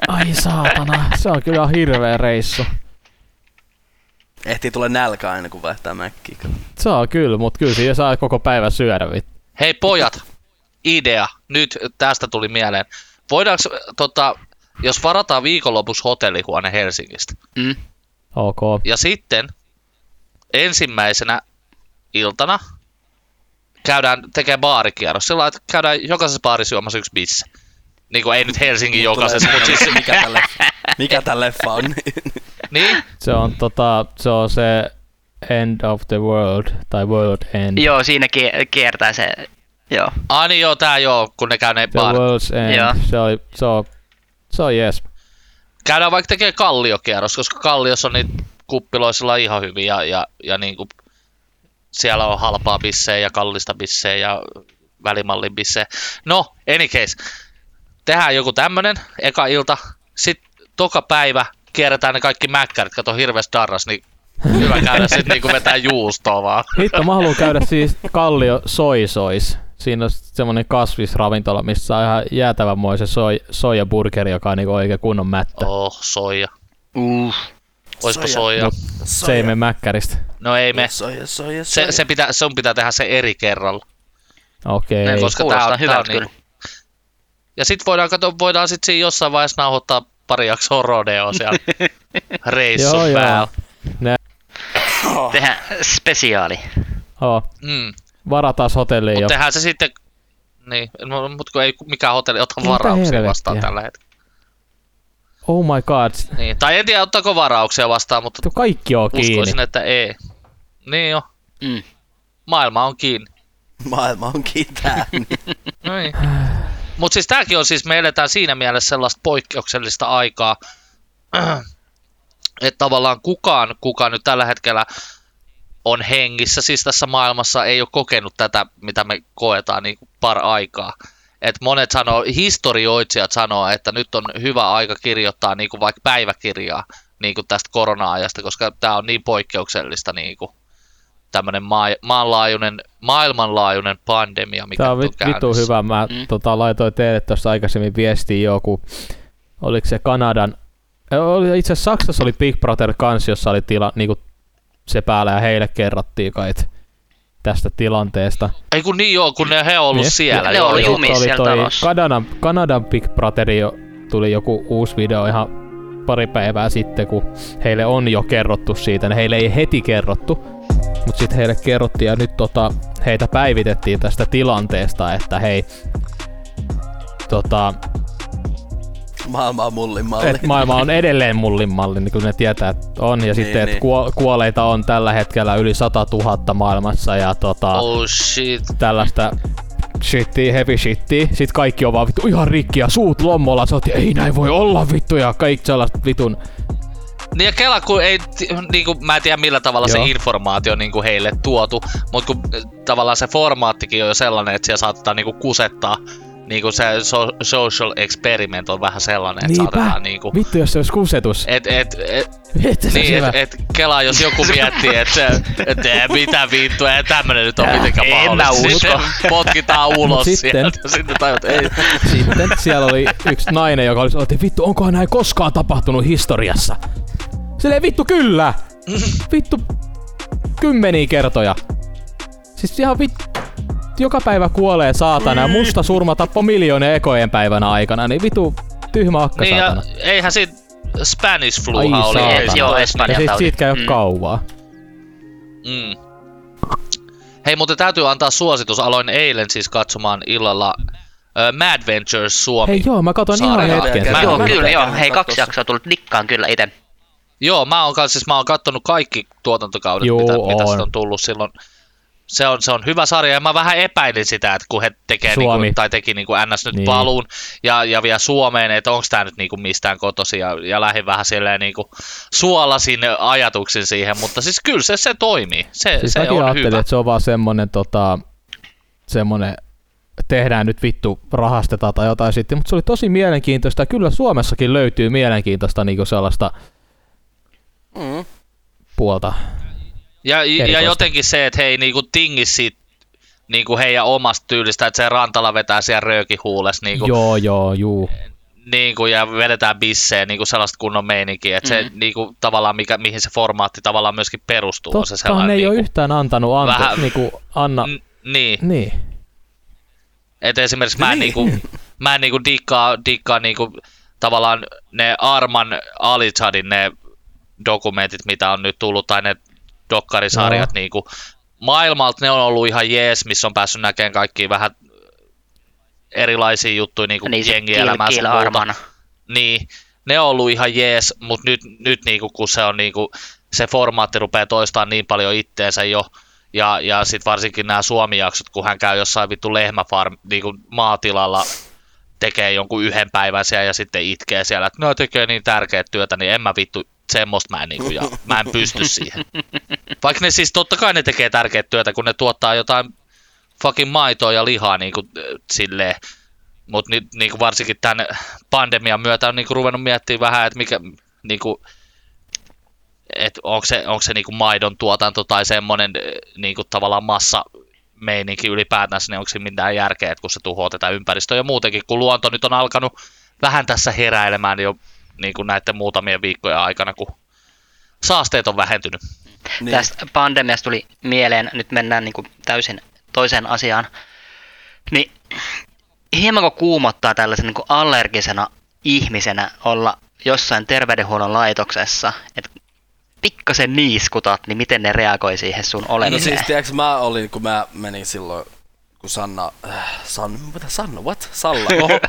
Ai saatana, se on kyllä hirveä reissu. Ehtii tulee nälkä aina, kun vaihtaa mäkkiä. Saa kyllä, mutta kyllä siinä saa koko päivän syödä vittu. Hei pojat, idea. Nyt tästä tuli mieleen. Voidaanko, tota, jos varataan viikonlopuksi hotellihuone Helsingistä, Mm. Ok. ja sitten ensimmäisenä iltana käydään tekemään baarikierros. Sillä että käydään jokaisessa baarissa juomassa yksi bisse. Niin kuin ei nyt Helsingin jokaisessa, mutta siis... mikä tää leffa, mikä tää leffa on? *laughs* Niin, Se on, tota, se on se End of the World, tai World End. Joo, siinä kie- kiertää se. Joo. ah niin joo, tää joo, kun ne käy ne The. World's End, Joo. se, oli, se on, se on jees. Käydään vaikka tekee kalliokierros, koska kalliossa on niitä kuppiloisilla ihan hyvin ja, ja, ja niin kuin siellä on halpaa bissejä ja kallista bissejä ja välimallin bissejä. No, any case. Tehdään joku tämmönen, eka ilta, sitten toka päivä kierretään ne kaikki mäkkärit, kato hirveästi darras, niin hyvä käydä sitten niinku vetää juustoa vaan. Hitto, mä haluan käydä siis Kallio Soisois. Siinä on semmonen kasvisravintola, missä on ihan jäätävänmoinen soi, soijaburgeri, joka on niinku oikein kunnon mättä. Oh, soija. Uh. Oispa Soija. soija? Mut Se ei mene mäkkäristä. No ei me. Soja, soja, Se, soja. se pitää, sun pitää tehdä se eri kerralla. Okei. Ne Okay. koska tää on- hyvältä tää on kyllä. Ja sit voidaan katsoa, voidaan sit siinä jossain vaiheessa nauhoittaa pari jaksoa rodeo siellä *laughs* reissun Joo, joo. päällä. Tehdään spesiaali. Oh, Mm. varataan hotelliin jo. Tehdään se sitten, niin, mutta kun ei mikään hotelli ota Mitä varauksia helvettiä? vastaan tällä hetkellä. Oh my god. Niin. Tai en tiedä, ottaako varauksia vastaan, mutta Tuo kaikki on kiinni. uskoisin, että ei. Niin jo, Mm. maailma on kiinni. Maailma on kiinni No *laughs* niin. *laughs* Mutta siis tämäkin on siis, me eletään siinä mielessä sellaista poikkeuksellista aikaa, *clears throat* että tavallaan kukaan, kuka nyt tällä hetkellä on hengissä, siis tässä maailmassa ei ole kokenut tätä, mitä me koetaan niin par aikaa. Et monet sanoo, historioitsijat sanoo, että nyt on hyvä aika kirjoittaa niin kuin vaikka päiväkirjaa niin kuin tästä korona-ajasta, koska tämä on niin poikkeuksellista niin kuin tämmöinen maa, maanlaajuinen, maailmanlaajuinen pandemia, mikä Tämä on nyt vit, vitu käynnissä. hyvä. Mä Mm. tota, laitoin teille tuossa aikaisemmin viestiä joku, oliko se Kanadan, oli, itse asiassa Saksassa oli Big Brother kans, jossa oli tila, niinku se päällä ja heille kerrottiin kai et tästä tilanteesta. Ei kun niin joo, kun ne he on ollut Niin. siellä. Ne joo, oli joo. jumissa oli siellä talossa. Kanadan, Kanadan Big Brother jo, tuli joku uusi video ihan pari päivää sitten, kun heille on jo kerrottu siitä. Heille ei heti kerrottu, mutta sitten heille kerrottiin ja nyt tota, heitä päivitettiin tästä tilanteesta, että hei, tota, Maailma on mullin malli. että maailma on edelleen mullin malli, niin kuin ne tietää, että on. Ja sitten, niin. että kuo- kuoleita on tällä hetkellä yli 100 000 maailmassa ja tota, Oh shit. tällaista shittiä, heavy shittiä. Sitten kaikki on vaan vittu ihan rikki ja suut lommolla. Sä oot, ei näin voi olla vittu ja kaikki sellaista vitun. Niin ja Kela, kun ei, ti- niinku, mä en tiedä millä tavalla Joo. se informaatio on niinku heille tuotu, mutta kun äh, tavallaan se formaattikin on jo sellainen, että siellä saattaa niinku kusettaa, niinku se so, social experiment on vähän sellainen, että saatetaan niinku... Vittu jos se olisi kusetus. Et, et, et, Vittu niin, et, et Kela, jos joku miettii, että se, et, et, mitä vittua, ei tämmönen nyt on mitenkään En mä mahdollista. usko. Sitten potkitaan *laughs* ulos sitten- sieltä, sitten tajut, ei. Sitten siellä oli yksi nainen, joka oli että vittu, onkohan näin koskaan tapahtunut historiassa? Silleen vittu kyllä! *laughs* Vittu kymmeniä kertoja. Siis ihan vittu, joka päivä kuolee saatana ja musta surma tappoi miljoonia ekojen päivänä aikana, niin vitu tyhmä akka Niin ja saatana. eihän siitä Spanish Ai fluha oli. saatana. Joo, Ja Espanjan siis siitä käy Mm. kauaa. Mm. Hei, mutta täytyy antaa suositus. Aloin eilen siis katsomaan illalla uh, Mad Ventures Suomi. Hei joo, mä katon ihan hetken. Mä- kyllä, joo. Hei, kaksi jaksoa tullut. Dikkaan kyllä itse. Joo, mä oon, siis mä oon kattonut kaikki tuotantokaudet, Joo, mitä, mitä on. sitä on tullut silloin. Se on, se on hyvä sarja ja mä vähän epäilin sitä, että kun he tekee Suomi. niinku, tai teki niinku NS nyt Niin. niin. paluun ja, ja vielä Suomeen, että onko tämä nyt niinku mistään kotosi ja, ja lähdin vähän silleen niinku suolasin ajatuksin siihen, mutta siis kyllä se, se toimii. Se, Siis se mäkin on ajattelin, hyvä. että se on vaan semmonen tota, semmonen tehdään nyt vittu, rahastetaan tai jotain sitten, mutta se oli tosi mielenkiintoista ja kyllä Suomessakin löytyy mielenkiintoista niinku sellaista Mm. puolta. Ja, ja jotenkin se, että he ei niinku tingi siitä niinku heidän omasta tyylistä, että se Rantala vetää siellä röökihuules niinku, Joo, joo, juu. niinku, ja vedetään bisseen niinku sellaista kunnon meininkiä, että mm. se niinku, tavallaan mikä, mihin se formaatti tavallaan myöskin perustuu. on se ne ei niinku, ole yhtään antanut anto, vähän- niinku Anna, n- niin, niin. että esimerkiksi mä en, Niin. niinku, mä en niinku dikkaa, dikkaa niinku, tavallaan ne Arman Alitsadin ne dokumentit, mitä on nyt tullut, tai ne dokkarisarjat, Joo. niinku, maailmalta ne on ollut ihan jees, missä on päässyt näkemään kaikki vähän erilaisia juttuja niinku Niin jengielämää kill muuta. Arman. Niin, ne on ollut ihan jees, mutta nyt, nyt niinku, kun se on niinku, se formaatti rupeaa toistamaan niin paljon itteensä jo, ja, ja sitten varsinkin nämä Suomi-jaksot, kun hän käy jossain vittu lehmäfarm, niinku maatilalla, tekee jonkun yhden päivän siellä ja sitten itkee siellä, että no tekee niin tärkeät työtä, niin en mä vittu, semmoista mä en, niinku, ja, mä en pysty siihen. Vaikka ne siis totta kai ne tekee tärkeät työtä, kun ne tuottaa jotain fucking maitoa ja lihaa niinku, äh, silleen, mutta nyt niinku varsinkin tämän pandemian myötä on niinku ruvennut miettimään vähän, että mikä niinku, et onko se, onko se niinku maidon tuotanto tai semmoinen niinku tavallaan massa meininki ylipäätänsä, niin onko siinä mitään järkeä, että kun se tuhoaa tätä ympäristöä ja muutenkin, kun luonto nyt on alkanut vähän tässä heräilemään jo niin kuin näiden muutamien viikkojen aikana, kun saasteet on vähentynyt. Niin. Tästä pandemiasta tuli mieleen, nyt mennään niin kuin täysin toiseen asiaan, niin hiemanko kuumottaa tällaisen niin kuin allergisena ihmisenä olla jossain terveydenhuollon laitoksessa, että pikkasen niiskutat, niin miten ne reagoi siihen sun No olemiseen? siis tiedätkö, mä olin, kun mä menin silloin, kun Sanna, äh, Sanna, mitä Sanna, what? Salla. *laughs* Oho,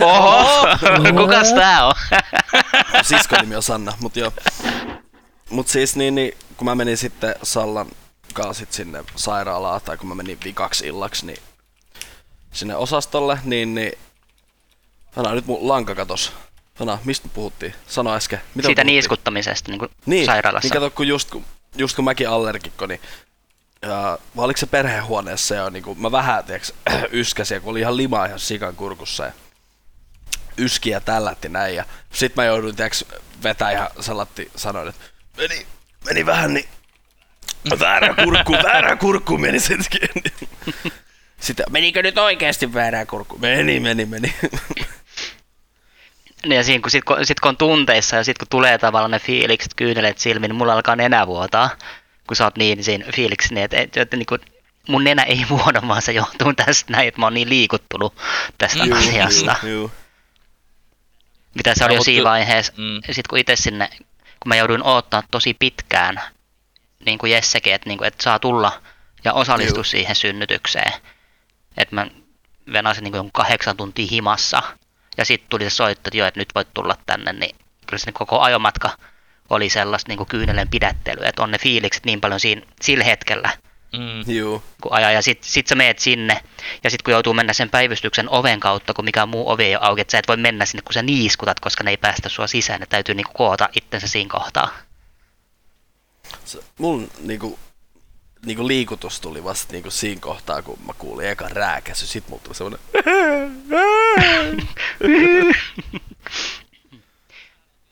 oho. Oho, kukas tää on? Siskon nimi on Sanna, mut joo. Mut siis niin, niin kun mä menin sitten Sallan kanssa sit sinne sairaalaan, tai kun mä menin vikaksi illaksi, niin sinne osastolle, niin, niin Sana, nyt mun lanka katos. Sana, mistä puhuttiin? Sano äsken. Mitä Siitä puhuttiin? niiskuttamisesta niin kuin niin, sairaalassa. Niin kato, kun just, kun, just kun mäkin allergikko, niin ja, vai oliko se perhehuoneessa ja niin kuin, mä vähän tiiäks, *clears throat* yskäsin, kun oli ihan limaa ihan sikan kurkussa ja yski ja tällätti näin. Ja sit mä jouduin tiiäks, vetää ihan salatti sanoin, että meni, meni vähän niin väärä kurkku, väärä kurkku meni senkin. Sitten, menikö nyt oikeasti väärä kurkku? Meni, meni, meni. *laughs* Niin Ja siinä, kun sit, kun, sit kun on tunteissa ja sitten kun tulee tavallaan ne fiilikset, kyynelet silmiin, niin mulla alkaa nenä vuotaa, kun sä oot niin siinä fiiliksi, niin että, että, että niin kuin, mun nenä ei *laughs* vuoda, vaan se johtuu tästä näin, että mä oon niin liikuttunut tästä Juu, asiasta. Juu. Mitä se No, oli jo siinä vaiheessa, Mm. sitten kun itse sinne, kun mä jouduin odottaa tosi pitkään, niin kuin Jessekin, että, niin kuin, että saa tulla ja osallistua Juu. siihen synnytykseen. Että mä venasin niin kuin jonkun kahdeksan tuntia himassa. Ja sitten tuli se soitto, että joo, että nyt voit tulla tänne, niin kyllä se koko ajomatka oli sellaista niin kuin kyynelen pidättelyä, että on ne fiilikset niin paljon siinä, sillä hetkellä, Mm. Juu. kun ajaa. Ja sitten sit sä meet sinne, ja sitten kun joutuu mennä sen päivystyksen oven kautta, kun mikään muu ovi ei ole auki, että sä et voi mennä sinne, kun sä niiskutat, koska ne ei päästä sua sisään, ne täytyy niinku koota itsensä siinä kohtaa. Se, mun niinku, niinku liikutus tuli vasta niinku siinä kohtaa, kun mä kuulin eka rääkäsy. Sit mulla tuli semmonen... *laughs*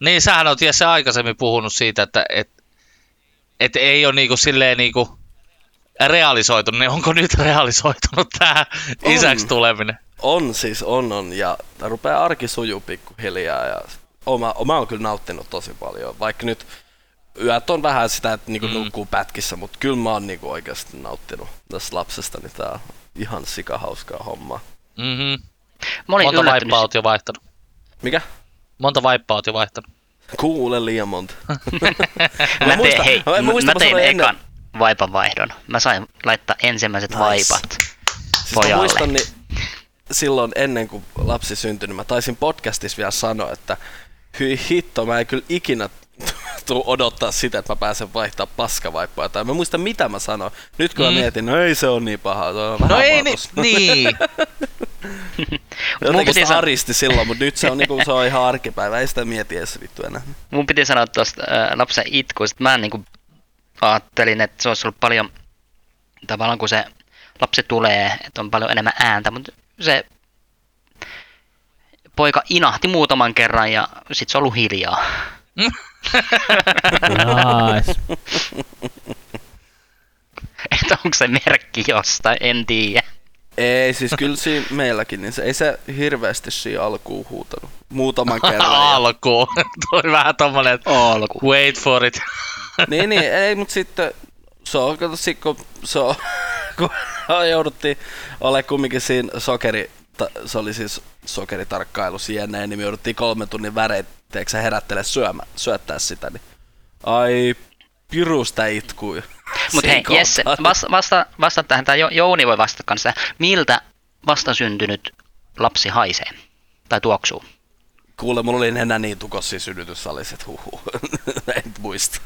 Niin, sähän oot Jesse aikaisemmin puhunut siitä, että et, et ei ole niinku silleen niinku realisoitunut, niin onko nyt realisoitunut tää On. isäksi tuleminen? On siis, on, on. Ja rupeaa arki sujuu pikkuhiljaa. Ja oma, oma on kyllä nauttinut tosi paljon. Vaikka nyt yöt on vähän sitä, että niinku Mm. nukkuu pätkissä, mutta kyllä mä oon niinku oikeasti nauttinut tästä lapsesta, niin tää on ihan sikahauskaa hommaa. Mm-hmm. Monta yllättynyt. vaippaa oot jo vaihtanut? Mikä? Monta vaippaa oot jo vaihtanut? Kuule liian monta. *laughs* Mä, Mä muistan- hei, mä mä, mä mä tein sanoin ennen- ekan vaipan vaihdon. Mä sain laittaa ensimmäiset Nice. vaipat Siis mä pojalle. muistan, niin silloin ennen kuin lapsi syntyi, niin mä taisin podcastissa vielä sanoa, että hyi hitto, mä en kyllä ikinä *laughs* tuu odottaa sitä, että mä pääsen vaihtaa paskavaippaa. Tai mä muistan mitä mä sanoin. Nyt kun mm. Mä mietin, no ei se on niin paha. Se on No vähän ei vaan niin, *laughs* Jotenkin piti, se san- aristi silloin, mutta nyt se on, niinku, se on ihan arkipäivä. Ei sitä mieti edes vittu enää. mun piti sanoa tuosta äh, lapsen itkuista. Mä niinku ajattelin, että se olisi ollut paljon tavallaan kun se lapsi tulee, että on paljon enemmän ääntä, mutta se poika inahti muutaman kerran ja sit se on ollut hiljaa. Nice. *laughs* Että onko se merkki jostain, en tiedä. Ei, siis kyllä siinä *laughs* meilläkin, niin se, ei se hirveästi siinä alkuun huutanut. Muutaman kerran. *laughs* ja- Alkuun. *laughs* Tuli vähän tommonen, että Alku. wait for it. niin, niin, ei, mutta sitten se on, kato, sit, kun se on, kun jouduttiin ole kumminkin siinä sokeri, ta, se oli siis sokeritarkkailu jne, niin me jouduttiin kolmen tunnin sä herättele syömä, syöttää sitä, niin ai pirusta itkui. Mutta hei, Jesse, *laughs* vasta, vasta, vasta tähän, tai Jouni voi vastata kanssa. Miltä vastasyntynyt lapsi haisee? Tai tuoksuu? Kuule, mulla oli enää niin tukossi synnytyssalissa, että huhu, *laughs* en muista.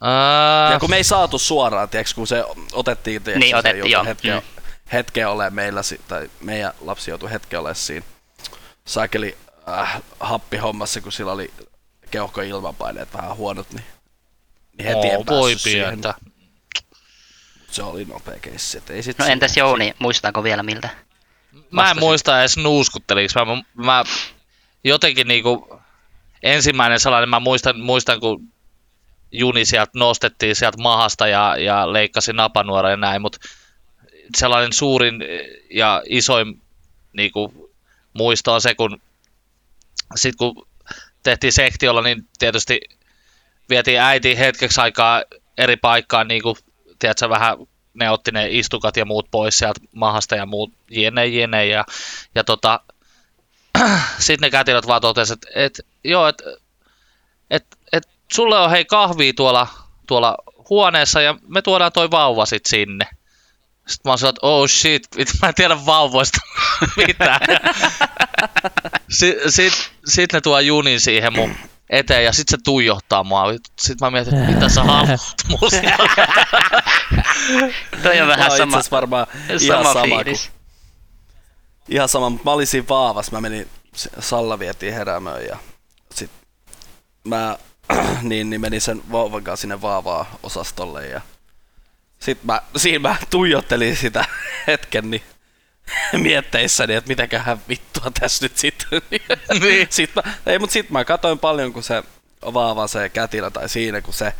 Ää, Ja kun me ei saatu suoraan, tiiäks, kun se otettiin, tiiäks, Niin, se otettiin, joo. Hetken, Mm. hetken olemaan meillä, tai meidän lapsi joutui hetken olemaan siinä saakeli äh, happihommassa, kun sillä oli keuhkoilmapaineet vähän huonot, niin, niin heti en oo, voi pientä. Se oli nopea keissi, ei sit No siinä- entäs Jouni, muistaako vielä miltä? Mä en muista edes nuuskuttelinko. Mä, mä jotenkin niinku, ensimmäinen sellainen, mä muistan, muistan kun juni sieltä nostettiin sieltä mahasta ja, ja leikkasi napanuora ja näin, mutta sellainen suurin ja isoin niinku, muisto on se, kun sit kun tehtiin sektiolla, niin tietysti vietiin äiti hetkeksi aikaa eri paikkaan, niin kuin, tiedätkö, vähän ne otti ne istukat ja muut pois sieltä mahasta ja muut jene jene ja, ja tota, *clears throat* sitten ne kätilöt vaan totesivat, että et, joo, että et, et, sulle on hei kahvia tuolla, tuolla huoneessa ja me tuodaan toi vauva sit sinne. Sitten mä oon että oh shit, mä en tiedä vauvoista *laughs* mitään. *laughs* Sitten sit, sit ne tuo junin siihen mun eteen ja sit se tuijottaa mua. Sitten mä mietin, että mitä sä haluat musta. *laughs* Toi on vähän sama, varmaan ihan sama sama, kun Ihan sama, mutta mä olin siinä vaavassa. Mä menin, Salla vietiin heräämöön ja sit mä *clears throat* niin, niin menin sen vauvan kanssa sinne vaavaa osastolle ja sit mä, siinä mä tuijottelin sitä *laughs* hetken niin *laughs* mietteissäni, että mitäköhän vittua tässä nyt sitten. *laughs* Niin. sit mä, ei, mut sit mä katoin paljon, kun se vaava se kätilö tai siinä, kun se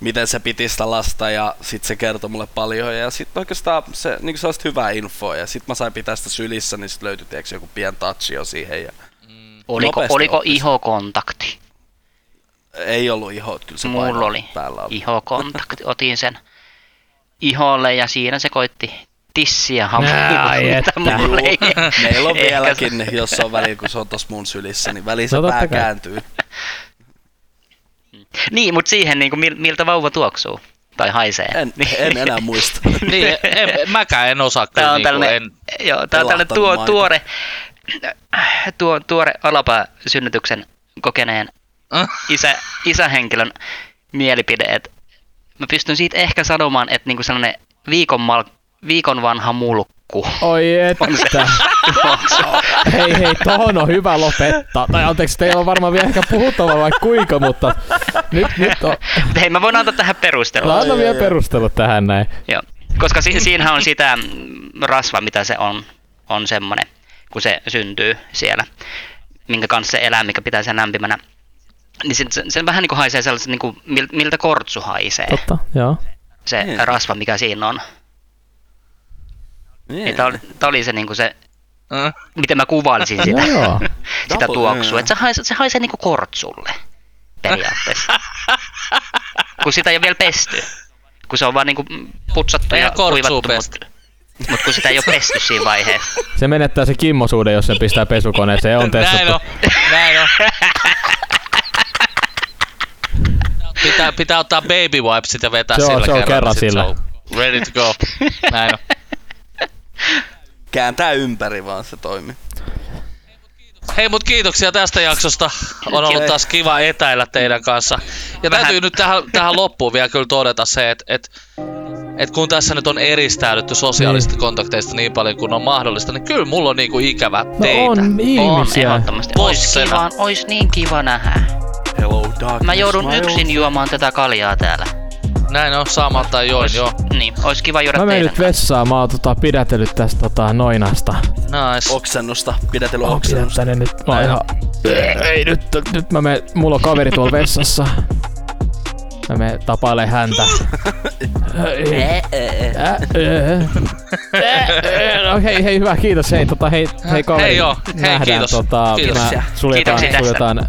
miten se piti sitä lasta ja sit se kertoi mulle paljon ja sit oikeastaan se niin sellaista hyvää infoa ja sit mä sain pitää sitä sylissä, niin sit löytyi tiiäks, joku pien touchi jo siihen ja Oliko, Nopeasti oliko oppisi. ihokontakti? ei ollut iho, kyllä se Mulla oli päällä oli. ihokontakti. Otin sen iholle ja siinä se koitti tissiä että. Meillä on *laughs* vieläkin, jos on väliin, kun se on tossa mun sylissä, niin väliin se No pää kääntyy. Niin, mutta siihen niin kuin, miltä vauva tuoksuu tai haisee. En, en enää muista. *laughs* niin, en, mäkään en osaa kyllä on niinku, tällainen, en, joo, tää on tällainen tuo, tuore, tuo, tuore alapääsynnytyksen kokeneen Äh. *laughs* isä, isähenkilön mielipide, että mä pystyn siitä ehkä sanomaan, että niinku sellainen viikon, mal, viikon vanha mulkku Oi on se että. tuoksu. Hei hei, tohon on hyvä lopettaa. Tai anteeksi, teillä on varmaan vielä ehkä puhuttava vai kuinka, mutta nyt, nyt on... Hei, mä voin antaa tähän perustelun. No, anna Ai, vielä perustelut tähän näin. Joo, koska si- siinähän on sitä mm, rasva, mitä se on, on semmoinen, kun se syntyy siellä, minkä kanssa se elää, mikä pitää sen lämpimänä. Niin se, se, se vähän niin kuin haisee sellaiset, niin kuin, mil- miltä kortsu haisee, Totta, joo. se Niin. rasva, mikä siinä on. Niin tää oli, tää oli se, niin kuin se, äh. miten mä kuvailisin *laughs* sitä, Joo, *laughs* joo. sitä Double, tuoksua. Että se haisee, se haisee niin kortsulle periaatteessa. *laughs* kun sitä ei ole vielä pesty. Kun se on vaan niin kuin putsattu ja kortsua kuivattu, mutta mut kun sitä ei ole pesty siinä vaiheessa. Se menettää se kimmosuuden, jos sen pistää pesukoneeseen. On Näin testattu. on, näin on. Pitää, pitää ottaa baby wipes ja vetää Se on- sillä se on kerran sit sillä. On ready to go. Näin on. Kääntää ympäri vaan se toimii. Hei, mut kiitoksia tästä jaksosta. On ollut taas kiva etäillä teidän kanssa. Ja Vähän- täytyy nyt tähän, tähän loppuun vielä kyllä todeta se, että et, et kun tässä nyt on eristäydytty sosiaalisista kontakteista niin paljon kuin on mahdollista, niin kyllä mulla on niinku ikävä No teitä. on On ihmisiä. ehdottomasti. Ois, kiva, ois niin kiva nähdä. Hello darkness, Mä joudun yksin juomaan tätä kaljaa täällä. Näin on, samatta join, Ois, joo. Niin, ois kiva juoda Mä menen nyt vessaan, mä oon tota, pidätellyt tästä tota, noinasta. Nice. Oksennusta, pidätely oksennusta. pidättänyt nyt. Mä oon ihan... Ei nyt, nyt mä menen, mulla on kaveri tuolla vessassa. Mä menen tapailemaan häntä. *laughs* No hei, hei, hyvä, kiitos. Hei, tota, hei, hei kaveri. Hei joo, hei, Nähdään, kiitos. Tota, Kiitoksia. Mä suljetaan, suljetaan.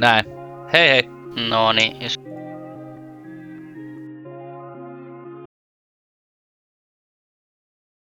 Näin. Hei hei. No niin, jos